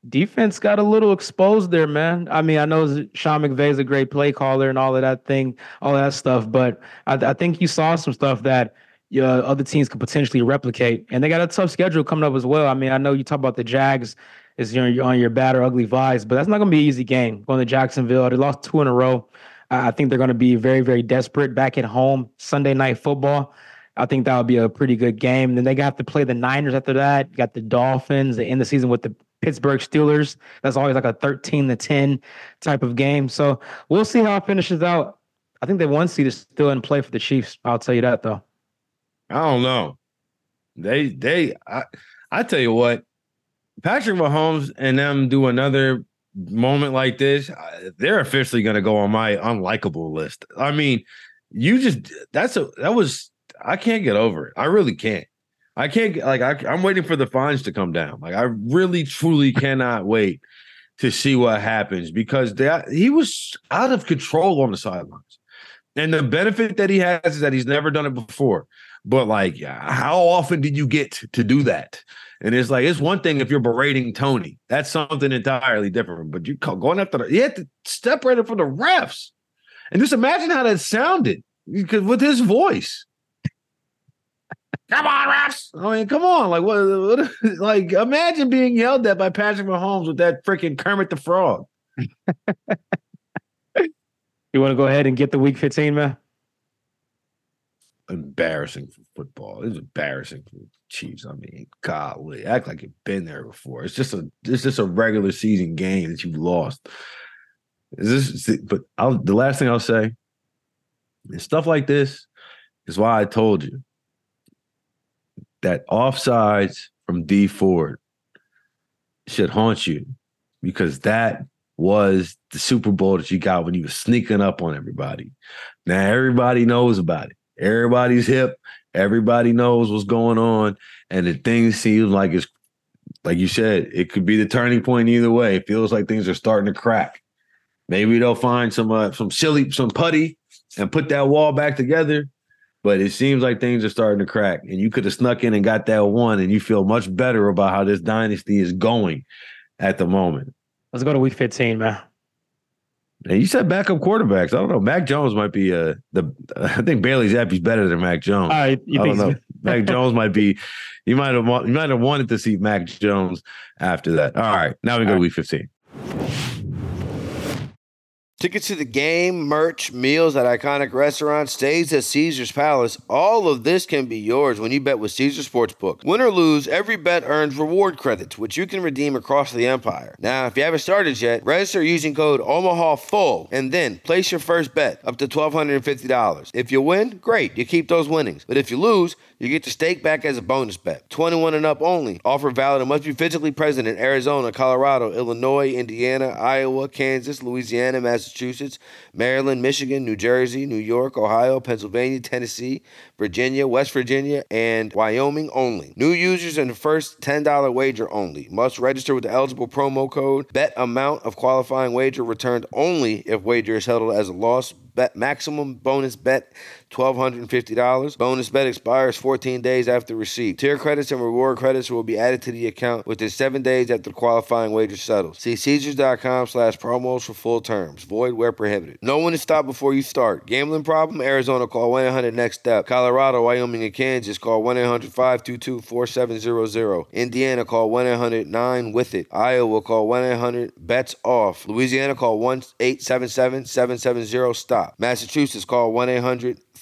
defense got a little exposed there, man. I mean, I know Sean McVay is a great play caller and all of that thing, all that stuff, but I, I think you saw some stuff that other teams could potentially replicate, and they got a tough schedule coming up as well. I mean, I know you talk about the Jags is you know, on your bad or ugly vibes, but that's not going to be an easy game going to Jacksonville. They lost two in a row. I think they're going to be very, very desperate back at home Sunday night football. I think that would be a pretty good game. Then they got to play the Niners after that. Got the Dolphins. They end the season with the Pittsburgh Steelers. That's always like a 13 to 10 type of game. So we'll see how it finishes out. I think the one seed is still in play for the Chiefs. I'll tell you that though. I don't know. They they I I tell you what, Patrick Mahomes and them do another moment like this, they're officially going to go on my unlikable list. I mean, you just that's a that was I can't get over it. I really can't. I can't like I, I'm waiting for the fines to come down. Like I really truly cannot wait to see what happens because that he was out of control on the sidelines. And the benefit that he has is that he's never done it before. But like, how often did you get to do that? And it's like it's one thing if you're berating Toney, that's something entirely different. But you going after the, he had to separate it from the refs, and just imagine how that sounded because with his voice. Come on, refs! I mean, come on, like what, what? Like, imagine being yelled at by Patrick Mahomes with that freaking Kermit the Frog. You want to go ahead and get the week 15, man? embarrassing for football. It's embarrassing for the Chiefs. I mean, golly, act like you've been there before. It's just a it's just a regular season game that you've lost. Is this but I'll the last thing I'll say is stuff like this is why I told you that offsides from Dee Ford should haunt you because that was the Super Bowl that you got when you were sneaking up on everybody. Now everybody knows about it. Everybody's hip. Everybody knows what's going on. And the thing seems like it's like you said, it could be the turning point either way. It feels like things are starting to crack. Maybe they'll find some uh, some silly some putty and put that wall back together. But it seems like things are starting to crack. And you could have snuck in and got that one, and you feel much better about how this dynasty is going at the moment. Let's go to week 15, man. And you said backup quarterbacks. I don't know. Mac Jones might be uh the I think Bailey Zappe's better than Mac Jones. All right. You I don't know. Mac Jones might be. You might have. You might have wanted to see Mac Jones after that. All right. Now we go to week fifteen. Tickets to the game, merch, meals at iconic restaurants, stays at Caesars Palace, all of this can be yours when you bet with Caesars Sportsbook. Win or lose, every bet earns reward credits, which you can redeem across the empire. Now, if you haven't started yet, register using code OMAHAFULL and then place your first bet up to $1,250. If you win, great, you keep those winnings. But if you lose, you get the stake back as a bonus bet. 21 and up only. Offer valid and must be physically present in Arizona, Colorado, Illinois, Indiana, Iowa, Kansas, Louisiana, Massachusetts, Maryland, Michigan, New Jersey, New York, Ohio, Pennsylvania, Tennessee, Virginia, West Virginia, and Wyoming only. New users and the first $10 wager only. Must register with the eligible promo code. Bet amount of qualifying wager returned only if wager is held as a loss. Bet maximum bonus bet $1,250. Bonus bet expires 14 days after receipt. Tier credits and reward credits will be added to the account within seven days after qualifying wager settles. See Caesars.com slash promos for full terms. Void where prohibited. No one is stopped before you start. Gambling problem? Arizona call 1-800-NEXT-STEP. Colorado, Wyoming, and Kansas call 1-800-522-4700. Indiana call 1-800-9-WITH-IT. Iowa call 1-800-BETS-OFF. Louisiana call 1-877-770-STOP. Massachusetts call 1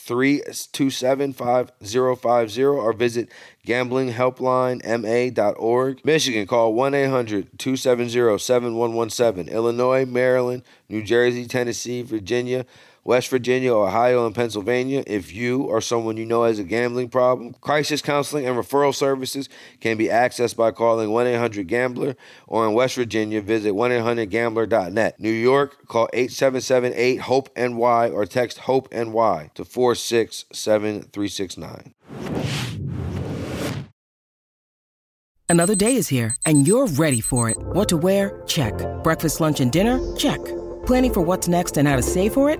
800 327 5050 or visit gamblinghelplinema.org. Michigan, call 1 800 270 7117. Illinois, Maryland, New Jersey, Tennessee, Virginia, West Virginia, Ohio, and Pennsylvania. If you or someone you know has a gambling problem, crisis counseling and referral services can be accessed by calling 1 800 Gambler or in West Virginia, visit 1 800 Gambler.net. New York, call 877 8 HOPE NY or text HOPE NY to 467369. Another day is here, and you're ready for it. What to wear? Check. Breakfast, lunch, and dinner? Check. Planning for what's next and how to save for it?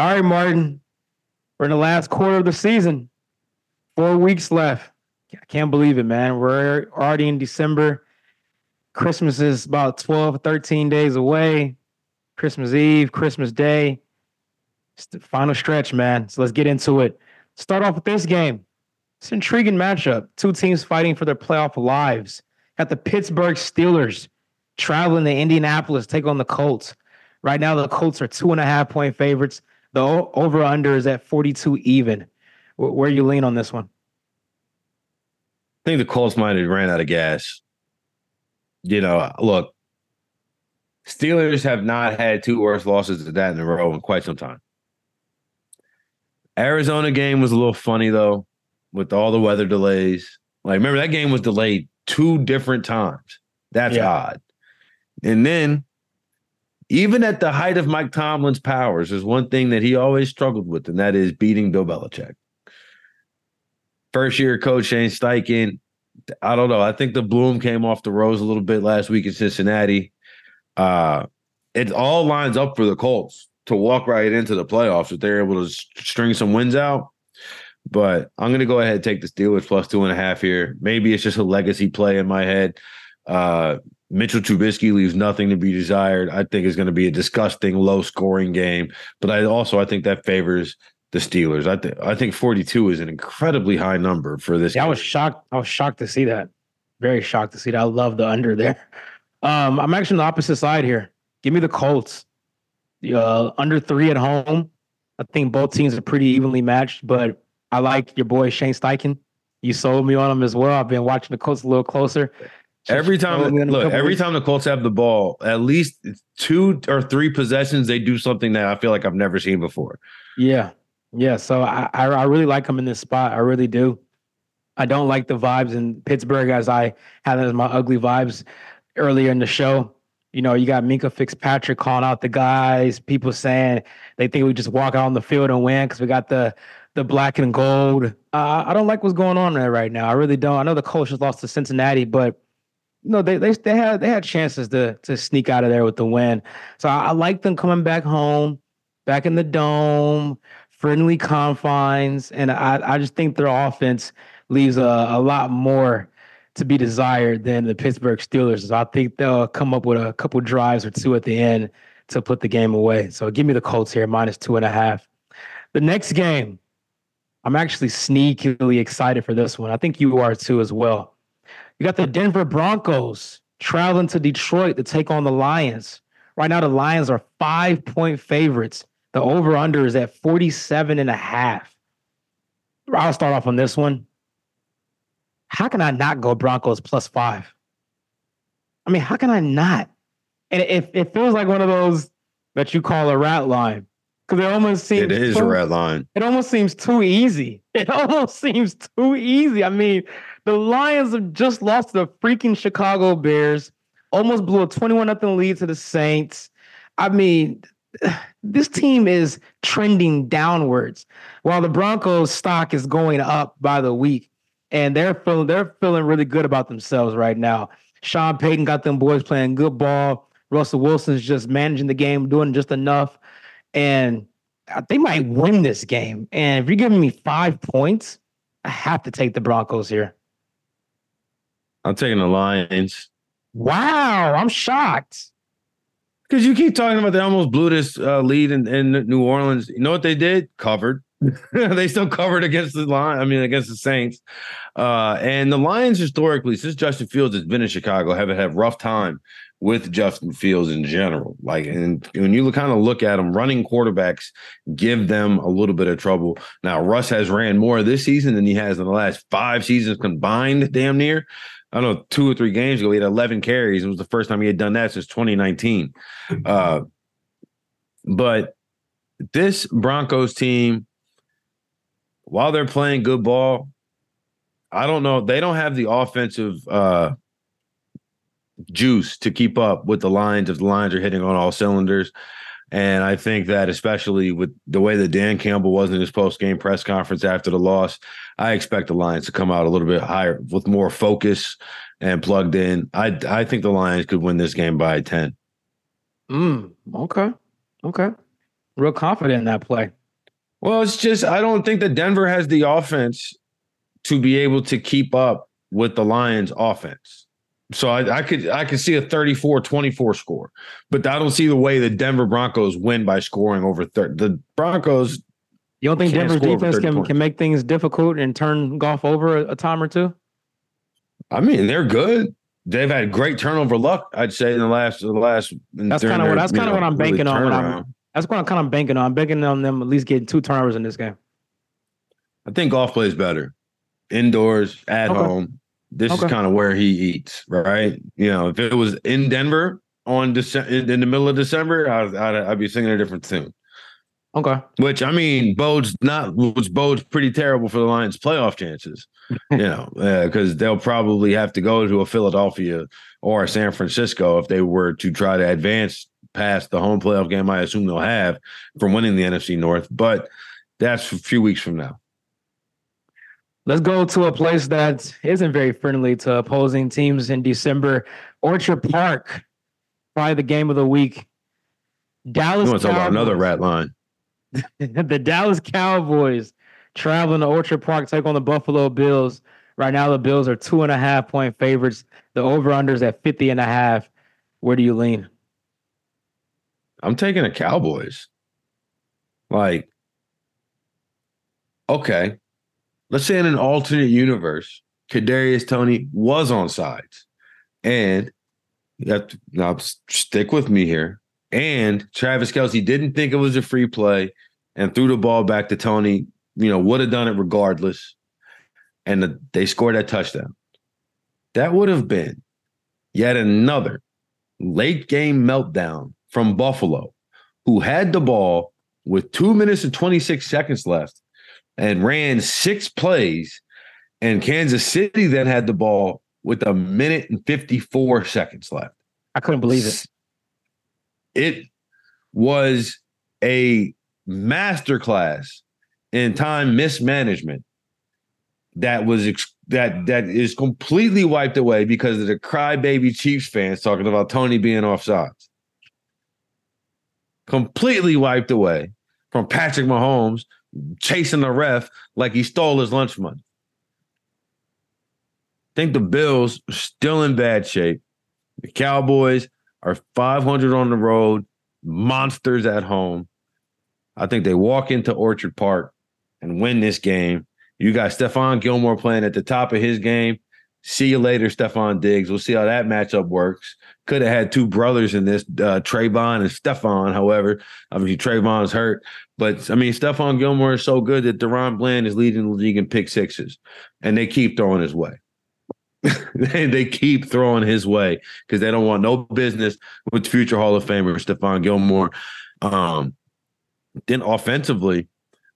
All right, Martin. We're in the last quarter of the season. Four weeks left. I can't believe it, man. We're already in December. Christmas is about 12, 13 days away. Christmas Eve, Christmas Day. It's the final stretch, man. So let's get into it. Start off with this game. It's an intriguing matchup. Two teams fighting for their playoff lives. Got the Pittsburgh Steelers traveling to Indianapolis, take on the Colts. Right now, the Colts are two and a half point favorites. The over under is at 42 even. Where are you lean on this one? I think the Colts might have ran out of gas. You know, look, Steelers have not had two worse losses than that in a row in quite some time. Arizona game was a little funny though, with all the weather delays. Like, remember that game was delayed two different times. That's yeah. odd. And then even at the height of Mike Tomlin's powers, there's one thing that he always struggled with, and that is beating Bill Belichick. First year coach Shane Steichen, I don't know. I think the bloom came off the rose a little bit last week in Cincinnati. Uh, it all lines up for the Colts to walk right into the playoffs if they're able to string some wins out. But I'm going to go ahead and take the Steelers plus two and a half here. Maybe it's just a legacy play in my head. Uh, Mitchell Trubisky leaves nothing to be desired. I think it's going to be a disgusting, low scoring game. But I also I think that favors the Steelers. I think I think 42 is an incredibly high number for this. Yeah, game. I was shocked. I was shocked to see that. Very shocked to see that. I love the under there. Um, I'm actually on the opposite side here. Give me the Colts. Uh, under three at home. I think both teams are pretty evenly matched, but I like your boy Shane Steichen. You sold me on him as well. I've been watching the Colts a little closer. Every time, look, every time the Colts have the ball, at least two or three possessions, they do something that I feel like I've never seen before. Yeah, yeah. So I, I, I really like them in this spot. I really do. I don't like the vibes in Pittsburgh as I had as my ugly vibes earlier in the show. You know, you got Minkah Fitzpatrick calling out the guys. People saying they think we just walk out on the field and win because we got the the black and gold. Uh, I don't like what's going on there right now. I really don't. I know the Colts just lost to Cincinnati, but no, they they they had they had chances to to sneak out of there with the win. So I, I like them coming back home, back in the dome, friendly confines, and I I just think their offense leaves a, a lot more to be desired than the Pittsburgh Steelers. So I think they'll come up with a couple drives or two at the end to put the game away. So give me the Colts here, minus two and a half. The next game, I'm actually sneakily excited for this one. I think you are too as well. You got the Denver Broncos traveling to Detroit to take on the Lions. Right now, the Lions are five point favorites. The over under is at 47 and a half. I'll start off on this one. How can I not go Broncos plus five? I mean, how can I not? And it, it feels like one of those that you call a rat line because it almost seems it is too, a red line. It almost seems too easy. It almost seems too easy. I mean, The Lions have just lost to the freaking Chicago Bears. Almost blew a 21 nothing lead to the Saints. I mean, this team is trending downwards while the Broncos stock is going up by the week. And they're feeling they're feeling really good about themselves right now. Sean Payton got them boys playing good ball. Russell Wilson's just managing the game, doing just enough. And uh, they might win this game. And if you're giving me five points, I have to take the Broncos here. I'm taking the Lions. Wow, I'm shocked. Because you keep talking about they almost blew this uh, lead in, in New Orleans. You know what they did? Covered. they still covered against the line. I mean, against the Saints. Uh, and the Lions historically, since Justin Fields has been in Chicago, have had rough time with Justin Fields in general. Like, and when you kind of look at them, running quarterbacks give them a little bit of trouble. Now, Russ has ran more this season than he has in the last five seasons combined, damn near. I don't know, two or three games ago, he had 11 carries. It was the first time he had done that since 2019. Uh, but this Broncos team, while they're playing good ball, I don't know. They don't have the offensive uh, juice to keep up with the Lions if the Lions are hitting on all cylinders. And I think that especially with the way that Dan Campbell was in his post game press conference after the loss, I expect the Lions to come out a little bit higher with more focus and plugged in. I I think the Lions could win this game by 10. Mm, okay. Okay. Real confident in that play. Well, it's just I don't think that Denver has the offense to be able to keep up with the Lions offense. So I, I, could I could see a 34-24 score, but I don't see the way the Denver Broncos win by scoring over 30. The Broncos. You don't think Denver's defense can, can make things difficult and turn Goff over a, a, time or two? I mean, they're good. They've had great turnover luck, I'd say, in the last the last. That's kind of what that's kind of what I'm banking really on. I'm, that's what I'm kind of banking on. I'm banking on them at least getting two turnovers in this game. I think Goff plays better indoors at okay. home this okay. is kind of where he eats, right? You know, if it was in Denver on Dece- in the middle of December, I'd, I'd, I'd be singing a different tune. Okay. Which I mean, bodes not which bodes pretty terrible for the Lions' playoff chances. you know, because uh, they'll probably have to go to a Philadelphia or a San Francisco if they were to try to advance past the home playoff game. I assume they'll have from winning the NFC North, but that's a few weeks from now. Let's go to a place that isn't very friendly to opposing teams in December. Orchard Park, probably the game of the week. Dallas. You want to talk about another rat line? the Dallas Cowboys traveling to Orchard Park take on the Buffalo Bills. Right now, the Bills are two and a half point favorites. The over unders at 50 and a half. Where do you lean? I'm taking the Cowboys. Like, okay, let's say in an alternate universe, Kadarius Toney was on sides, and you have to now stick with me here. And Travis Kelce didn't think it was a free play and threw the ball back to Toney. You know, would have done it regardless, and the, they scored that touchdown. That would have been yet another late game meltdown from Buffalo, who had the ball with two minutes and 26 seconds left and ran six plays. And Kansas City then had the ball with a minute and 54 seconds left. I couldn't believe it. It was a masterclass in time mismanagement that was ex- that that is completely wiped away because of the crybaby Chiefs fans talking about Toney being offsides. Completely wiped away from Patrick Mahomes chasing the ref like he stole his lunch money. I think the Bills are still in bad shape. The Cowboys are 500 on the road, monsters at home. I think they walk into Orchard Park and win this game. You got Stephon Gilmore playing at the top of his game. See you later, Stefon Diggs. We'll see how that matchup works. Could have had two brothers in this, uh, Trevon and Stephon. However, obviously Trevon's hurt. But I mean, Stephon Gilmore is so good that DaRon Bland is leading the league in pick sixes, and they keep throwing his way. they keep throwing his way because they don't want no business with future Hall of Famer Stephon Gilmore. Um, then offensively,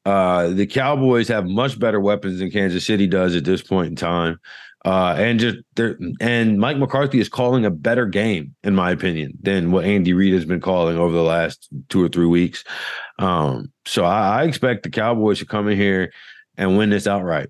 uh, the Cowboys have much better weapons than Kansas City does at this point in time. Uh, and just there, and Mike McCarthy is calling a better game, in my opinion, than what Andy Reid has been calling over the last two or three weeks. Um, so I, I expect the Cowboys to come in here and win this outright.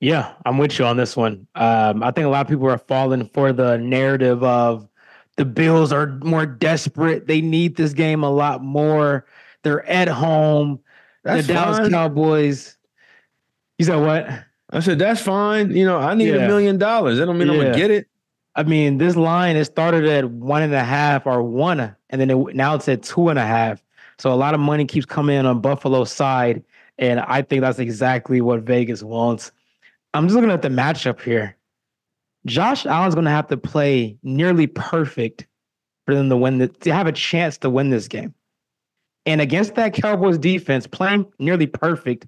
Yeah, I'm with you on this one. Um, I think a lot of people are falling for the narrative of the Bills are more desperate. They need this game a lot more. They're at home. That's the Dallas fine. Cowboys. You said what? I said, that's fine. You know, I need a Yeah. million dollars. That don't mean I'm gonna get it. I mean, this line it started at one and a half or one, and then it, now it's at two and a half. So a lot of money keeps coming in on Buffalo's side, and I think that's exactly what Vegas wants. I'm just looking at the matchup here. Josh Allen's going to have to play nearly perfect for them to win the, to have a chance to win this game. And against that Cowboys defense, playing nearly perfect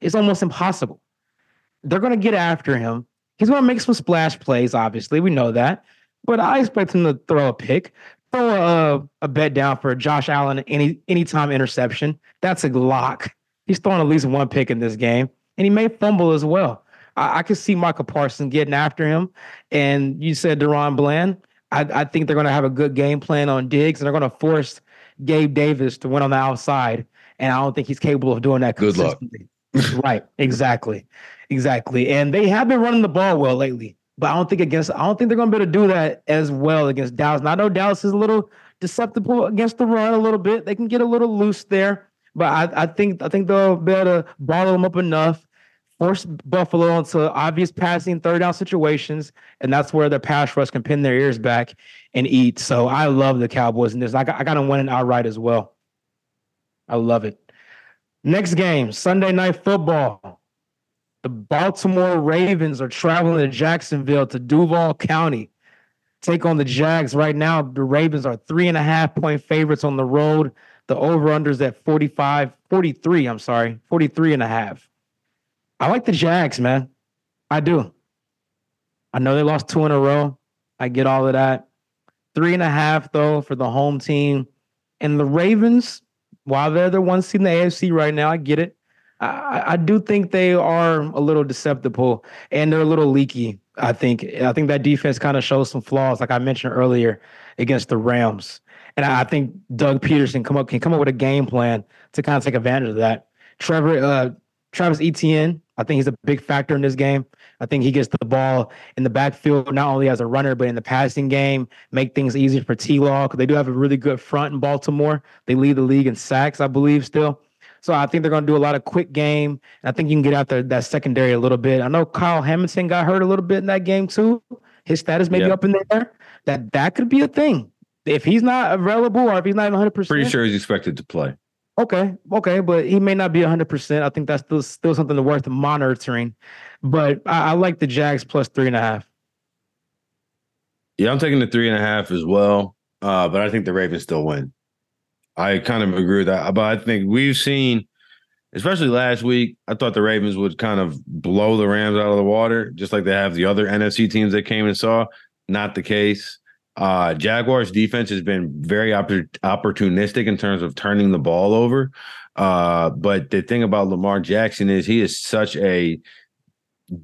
is almost impossible. They're going to get after him. He's going to make some splash plays, obviously. We know that. But I expect him to throw a pick, throw a, a bet down for Josh Allen any anytime interception. That's a lock. He's throwing at least one pick in this game, and he may fumble as well. I, I could see Micah Parsons getting after him. And you said DaRon Bland. I, I think they're going to have a good game plan on Diggs, and they're going to force Gabe Davis to win on the outside. And I don't think he's capable of doing that. Good luck. right. Exactly. Exactly. And they have been running the ball well lately, but I don't think against I don't think they're gonna be able to do that as well against Dallas. And I know Dallas is a little deceptible against the run a little bit. They can get a little loose there, but I, I think I think they'll be able to bottle them up enough, force Buffalo into obvious passing third down situations, and that's where their pass rush can pin their ears back and eat. So I love the Cowboys in this. I got I got them winning outright as well. I love it. Next game, Sunday night football. The Baltimore Ravens are traveling to Jacksonville to Duval County. Take on the Jags. Right now, the Ravens are three and a half point favorites on the road. The over-unders at 45, 43, I'm sorry, 43 and a half. I like the Jags, man. I do. I know they lost two in a row. I get all of that. Three and a half, though, for the home team. And the Ravens, while they're the one seed in the AFC right now, I get it. I, I do think they are a little deceptible and they're a little leaky. I think I think that defense kind of shows some flaws, like I mentioned earlier, against the Rams. And I, I think Doug Pederson come up can come up with a game plan to kind of take advantage of that. Trevor uh, Travis Etienne, I think he's a big factor in this game. I think he gets the ball in the backfield not only as a runner but in the passing game, make things easier for T Law because they do have a really good front in Baltimore. They lead the league in sacks, I believe, still. So I think they're going to do a lot of quick game. And I think you can get out there that secondary a little bit. I know Kyle Hamilton got hurt a little bit in that game too. His status may be up in there. That that could be a thing. If he's not available or if he's not even 100 percent, Pretty sure he's expected to play. Okay, okay, but he may not be 100%. I think that's still still something worth monitoring. But I, I like the Jags plus three and a half. Yeah, I'm taking the three and a half as well. Uh, but I think the Ravens still win. I kind of agree with that. But I think we've seen, especially last week, I thought the Ravens would kind of blow the Rams out of the water, just like they have the other NFC teams that came and saw. Not the case. Uh, Jaguars defense has been very oppor- opportunistic in terms of turning the ball over. Uh, but the thing about Lamar Jackson is he is such a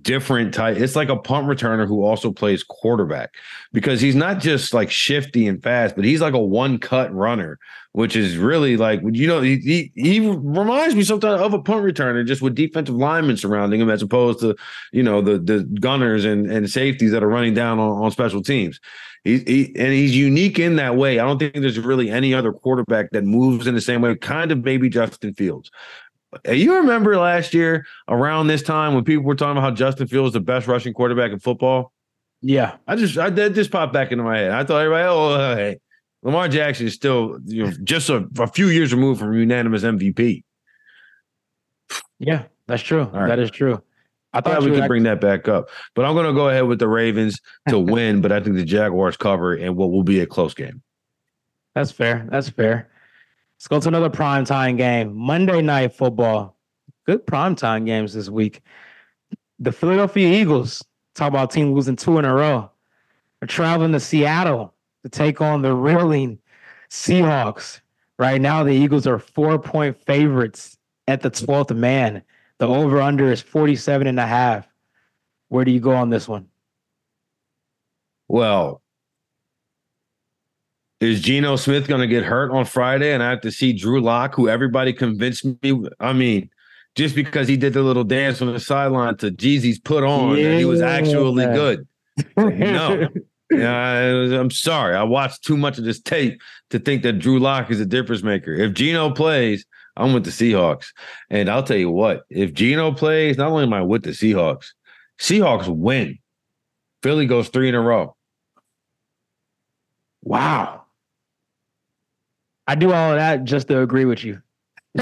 different type. It's like a punt returner who also plays quarterback because he's not just like shifty and fast, but he's like a one cut runner, which is really like you know he, he he reminds me sometimes of a punt returner just with defensive linemen surrounding him as opposed to you know the the gunners and and safeties that are running down on, on special teams. He, he and he's unique in that way. I don't think there's really any other quarterback that moves in the same way. Kind of maybe Justin Fields. You remember last year around this time when people were talking about how Justin Fields is the best rushing quarterback in football? Yeah, I just I that just popped back into my head. I thought everybody, oh, hey, Lamar Jackson is still you know just a, a few years removed from unanimous MVP. yeah, that's true. right. That is true. I thought you we could bring that back up, but I'm going to go ahead with the Ravens to win. But I think the Jaguars cover and what will be a close game. That's fair. That's fair. Let's go to another primetime game. Monday night football. Good primetime games this week. The Philadelphia Eagles, talk about team losing two in a row. Are traveling to Seattle to take on the reeling Seahawks. Right now, the Eagles are four point favorites at the 12th man. The over under is 47 and a half. Where do you go on this one? Well, is Geno Smith going to get hurt on Friday? And I have to see Drew Lock, who everybody convinced me. I mean, just because he did the little dance on the sideline to Jeezy's put on, yeah. he was actually good. no. Yeah, I'm sorry. I watched too much of this tape to think that Drew Lock is a difference maker. If Geno plays, I'm with the Seahawks. And I'll tell you what, if Geno plays, not only am I with the Seahawks, Seahawks win. Philly goes three in a row. Wow. I do all of that just to agree with you.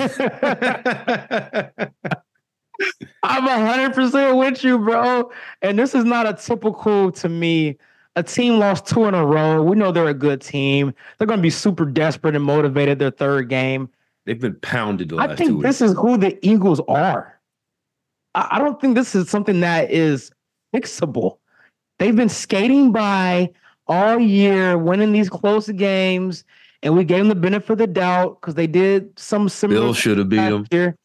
I'm hundred percent with you, bro. And this is not a typical to me. A team lost two in a row. We know they're a good team. They're going to be super desperate and motivated their third game. They've been pounded. I think this is who the Eagles are. I don't think this is something that is fixable. They've been skating by all year, winning these close games, and we gave them the benefit of the doubt because they did some similar. Bill should have beat them. Year.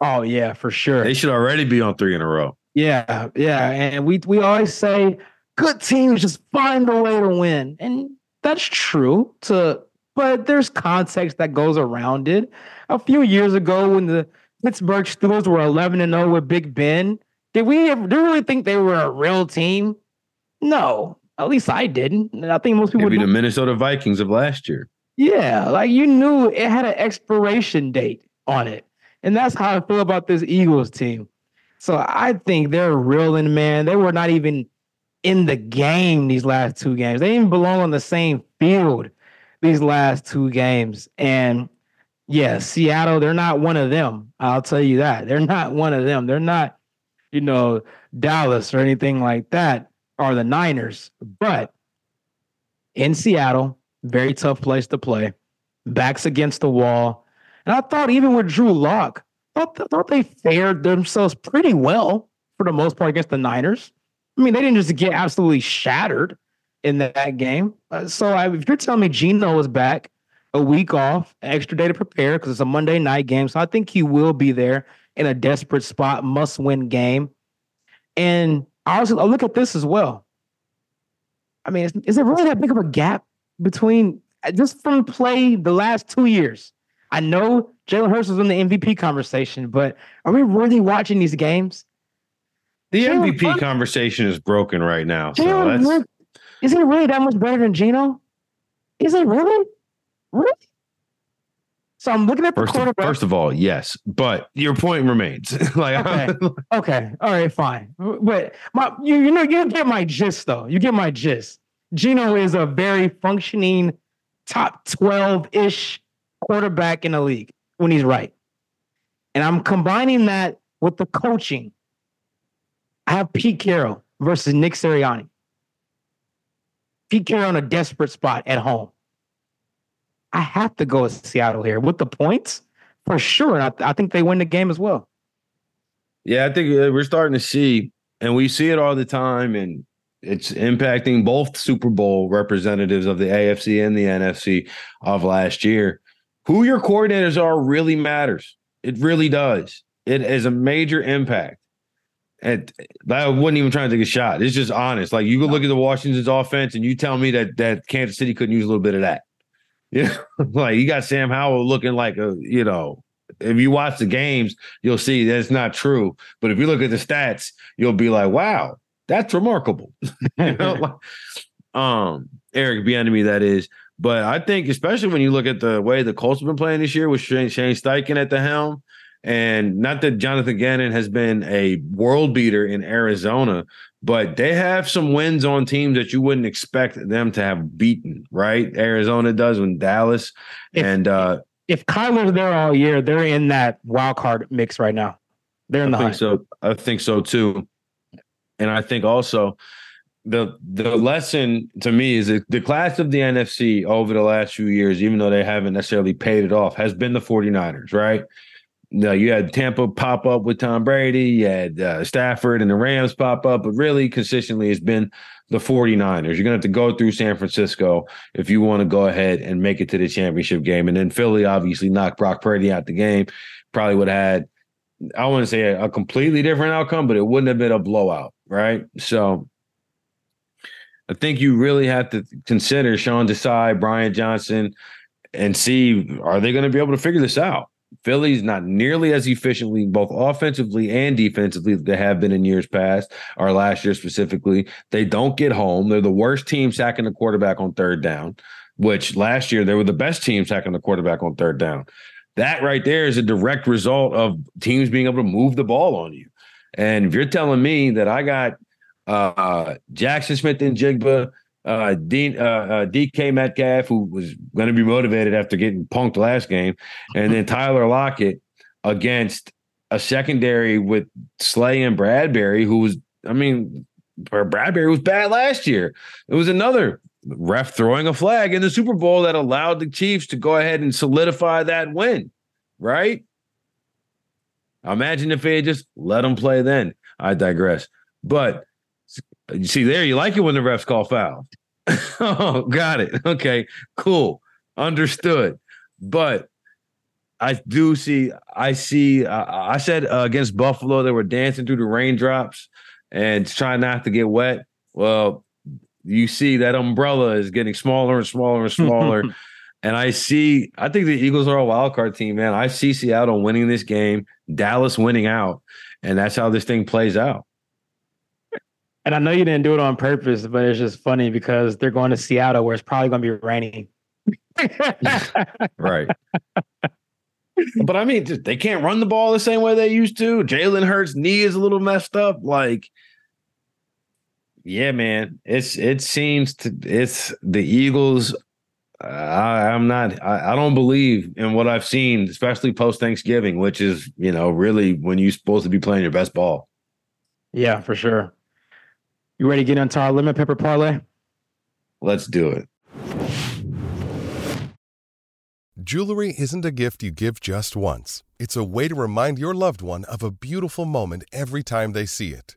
Oh yeah, for sure. They should already be on three in a row. Yeah, yeah, and we we always say good teams just find a way to win, and that's true. To but there's context that goes around it. A few years ago, when the Pittsburgh Steelers were 11 and 0 with Big Ben, did we ever do we really think they were a real team? No, at least I didn't. And I think most people maybe the Minnesota Vikings of last year. Yeah, like you knew it had an expiration date on it. And that's how I feel about this Eagles team. So I think they're reeling, man. They were not even in the game these last two games. They even belong on the same field these last two games. And yeah, Seattle, they're not one of them. I'll tell you that. They're not one of them. They're not, you know, Dallas or anything like that, or the Niners. But in Seattle, very tough place to play. Backs against the wall. And I thought even with Drew Lock, thought, thought they fared themselves pretty well for the most part against the Niners. I mean, they didn't just get absolutely shattered in that game. Uh, so I, if you're telling me Geno is back, a week off, extra day to prepare because it's a Monday night game. So I think he will be there in a desperate spot, must win game. And I also I look at this as well. I mean, is, is there really that big of a gap between uh, just from play the last two years. I know Jalen Hurts was in the MVP conversation, but are we really watching these games? The Jalen MVP conversation is broken right now. So. Is he really that much better than Geno? Is it really? Really? So I'm looking at the first quarterback. Of, first of all, yes, but your point remains. like, okay, okay, all right, fine. But my, you, you know, you get my gist though. You get my gist. Geno is a very functioning top 12 ish quarterback in the league when he's right. And I'm combining that with the coaching. I have Pete Carroll versus Nick Sirianni. Pete Carroll in a desperate spot at home. I have to go with Seattle here with the points for sure. I, I think they win the game as well. Yeah, I think uh, we're starting to see, and we see it all the time. And it's impacting both Super Bowl representatives of the AFC and the NFC of last year. Who your coordinators are really matters. It really does. It is a major impact. And I wasn't even trying to take a shot. It's just honest. Like you go look at the Washington's offense and you tell me that that Kansas City couldn't use a little bit of that. Yeah, like you got Sam Howell looking like a, you know, if you watch the games, you'll see that's not true. But if you look at the stats, you'll be like, wow, that's remarkable. you know, um, Eric Bieniemy, that is. But I think, especially when you look at the way the Colts have been playing this year with Shane, Shane Steichen at the helm, and not that Jonathan Gannon has been a world beater in Arizona, but they have some wins on teams that you wouldn't expect them to have beaten, right? Arizona does when Dallas if, and uh if Kyler's there all year, they're in that wild card mix right now. They're in the I think so. I think so too. And I think also the the lesson to me is that the class of the NFC over the last few years, even though they haven't necessarily paid it off, has been the 49ers, right? Now you had Tampa pop up with Tom Brady, you had uh, Stafford and the Rams pop up, but really consistently it's been the 49ers. You're going to have to go through San Francisco if you want to go ahead and make it to the championship game. And then Philly obviously knocked Brock Purdy out the game. Probably would have had I wouldn't say a, a, completely different outcome, but it wouldn't have been a blowout. Right? So I think you really have to consider Sean Desai, Brian Johnson, and see are they going to be able to figure this out? Philly's not nearly as efficiently, both offensively and defensively, they have been in years past, or last year specifically. They don't get home. They're the worst team sacking the quarterback on third down, which last year they were the best team sacking the quarterback on third down. That right there is a direct result of teams being able to move the ball on you. And if you're telling me that I got uh, Jaxon Smith-Njigba, uh, Dean, uh, uh, DK Metcalf, who was going to be motivated after getting punked last game, and then Tyler Lockett against a secondary with Slay and Bradberry, who was, I mean, Bradberry was bad last year. It was another ref throwing a flag in the Super Bowl that allowed the Chiefs to go ahead and solidify that win, right? Imagine if they just let them play then. I digress. But you see there, you like it when the refs call foul. oh, got it. Okay, cool. Understood. But I do see, I see, uh, I said uh, against Buffalo, they were dancing through the raindrops and trying not to get wet. Well, you see that umbrella is getting smaller and smaller and smaller. And I see, I think the Eagles are a wild card team, man. I see Seattle winning this game, Dallas winning out, and that's how this thing plays out. And I know you didn't do it on purpose, but it's just funny because they're going to Seattle where it's probably going to be raining. right. but I mean, they can't run the ball the same way they used to. Jalen Hurts' knee is a little messed up. Like, yeah, man, it's it seems to it's the Eagles. I, I'm not. I, I don't believe in what I've seen, especially post Thanksgiving, which is you know really when you're supposed to be playing your best ball. Yeah, for sure. You ready to get into our lemon pepper parlay? Let's do it. Jewelry isn't a gift you give just once. It's a way to remind your loved one of a beautiful moment every time they see it.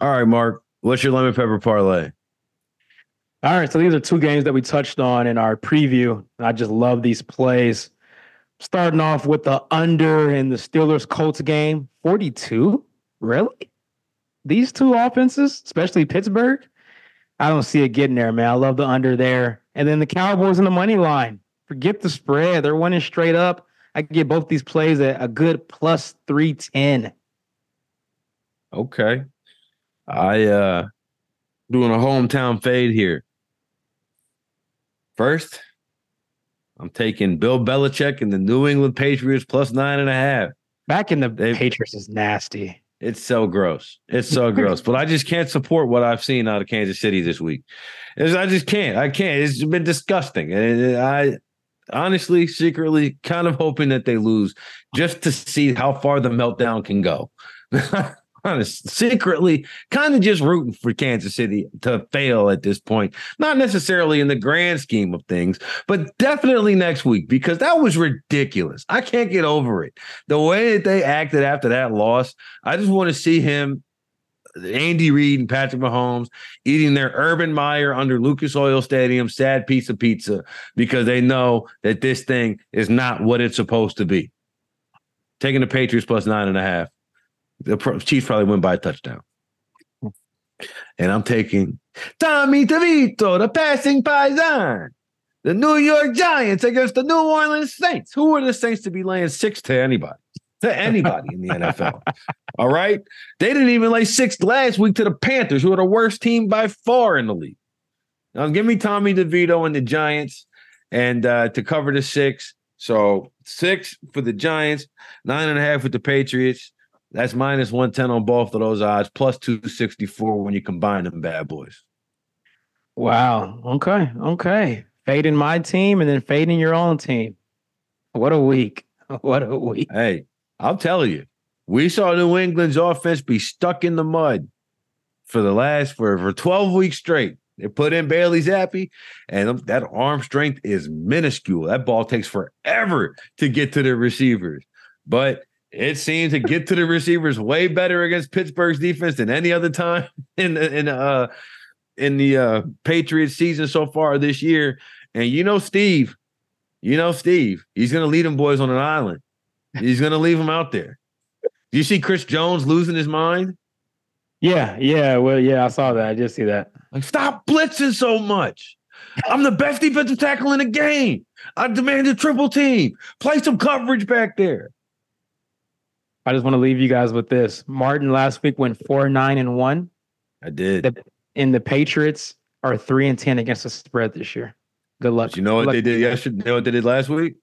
All right, Mark. What's your lemon pepper parlay? All right, so these are two games that we touched on in our preview. I just love these plays. Starting off with the under in the Steelers Colts game, 42. Really? These two offenses, especially Pittsburgh, I don't see it getting there, man. I love the under there. And then the Cowboys in the money line. Forget the spread. They're winning straight up. I can get both these plays at a good plus 310. Okay. I uh doing a hometown fade here. First, I'm taking Bill Belichick and the New England Patriots plus nine and a half. Back in the They- Patriots is nasty. It's so gross. It's so gross. But I just can't support what I've seen out of Kansas City this week. It's- I just can't. I can't. It's been disgusting. And I honestly, secretly, kind of hoping that they lose just to see how far the meltdown can go. Honest, secretly, kind of just rooting for Kansas City to fail at this point. Not necessarily in the grand scheme of things, but definitely next week because that was ridiculous. I can't get over it. The way that they acted after that loss, I just want to see him, Andy Reid and Patrick Mahomes, eating their Urban Meyer under Lucas Oil Stadium sad piece of pizza because they know that this thing is not what it's supposed to be. Taking the Patriots plus nine and a half. The Chiefs probably win by a touchdown. And I'm taking Tommy DeVito, the passing paisan. The New York Giants against the New Orleans Saints. Who are the Saints to be laying six to anybody? To anybody in the NFL. All right. They didn't even lay six last week to the Panthers, who are the worst team by far in the league. Now give me Tommy DeVito and the Giants and uh, to cover the six. So six for the Giants, nine and a half with the Patriots. That's minus 110 on both of those odds, plus 264 when you combine them bad boys. Wow. Okay. Okay. Fading my team and then fading your own team. What a week. What a week. Hey, I'll tell you, we saw New England's offense be stuck in the mud for the last for, for 12 weeks straight. They put in Bailey Zappe, and that arm strength is minuscule. That ball takes forever to get to the receivers. But it seemed to get to the receivers way better against Pittsburgh's defense than any other time in the in uh in the uh Patriots season so far this year. And you know, Steve, you know, Steve, he's gonna lead them boys on an island. He's gonna leave them out there. Do you see Chris Jones losing his mind? Yeah, yeah. Well, yeah, I saw that. I just see that. Like, stop blitzing so much. I'm the best defensive tackle in the game. I demand a triple team. Play some coverage back there. I just want to leave you guys with this. Martin last week went four, nine, and one. I did. The, and the Patriots are three and ten against the spread this year. Good luck. But you know what Good they did yesterday? You know what they did last week?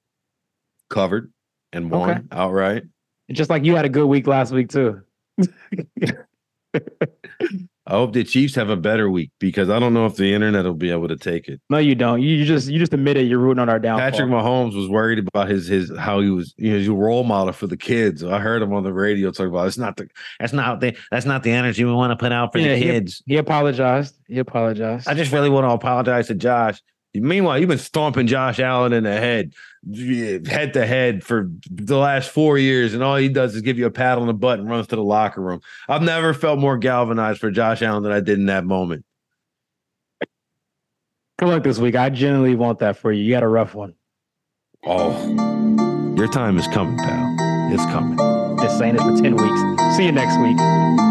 Covered and won Okay. outright. Just like you had a good week last week too. I hope the Chiefs have a better week because I don't know if the internet will be able to take it. No, you don't. You just you just admit it. you're rooting on our downfall. Patrick Mahomes was worried about his his how he was you know he's a role model for the kids. I heard him on the radio talk about it's not the that's not the that's not the energy we want to put out for Yeah, the he- kids. He apologized. He apologized. I just really want to apologize to Josh. Meanwhile, you've been stomping Josh Allen in the head, head to head for the last four years, and all he does is give you a pat on the butt and runs to the locker room. I've never felt more galvanized for Josh Allen than I did in that moment. Good luck this week. I genuinely want that for you. You got a rough one. Oh, your time is coming, pal. It's coming. Just saying it for 10 weeks. See you next week.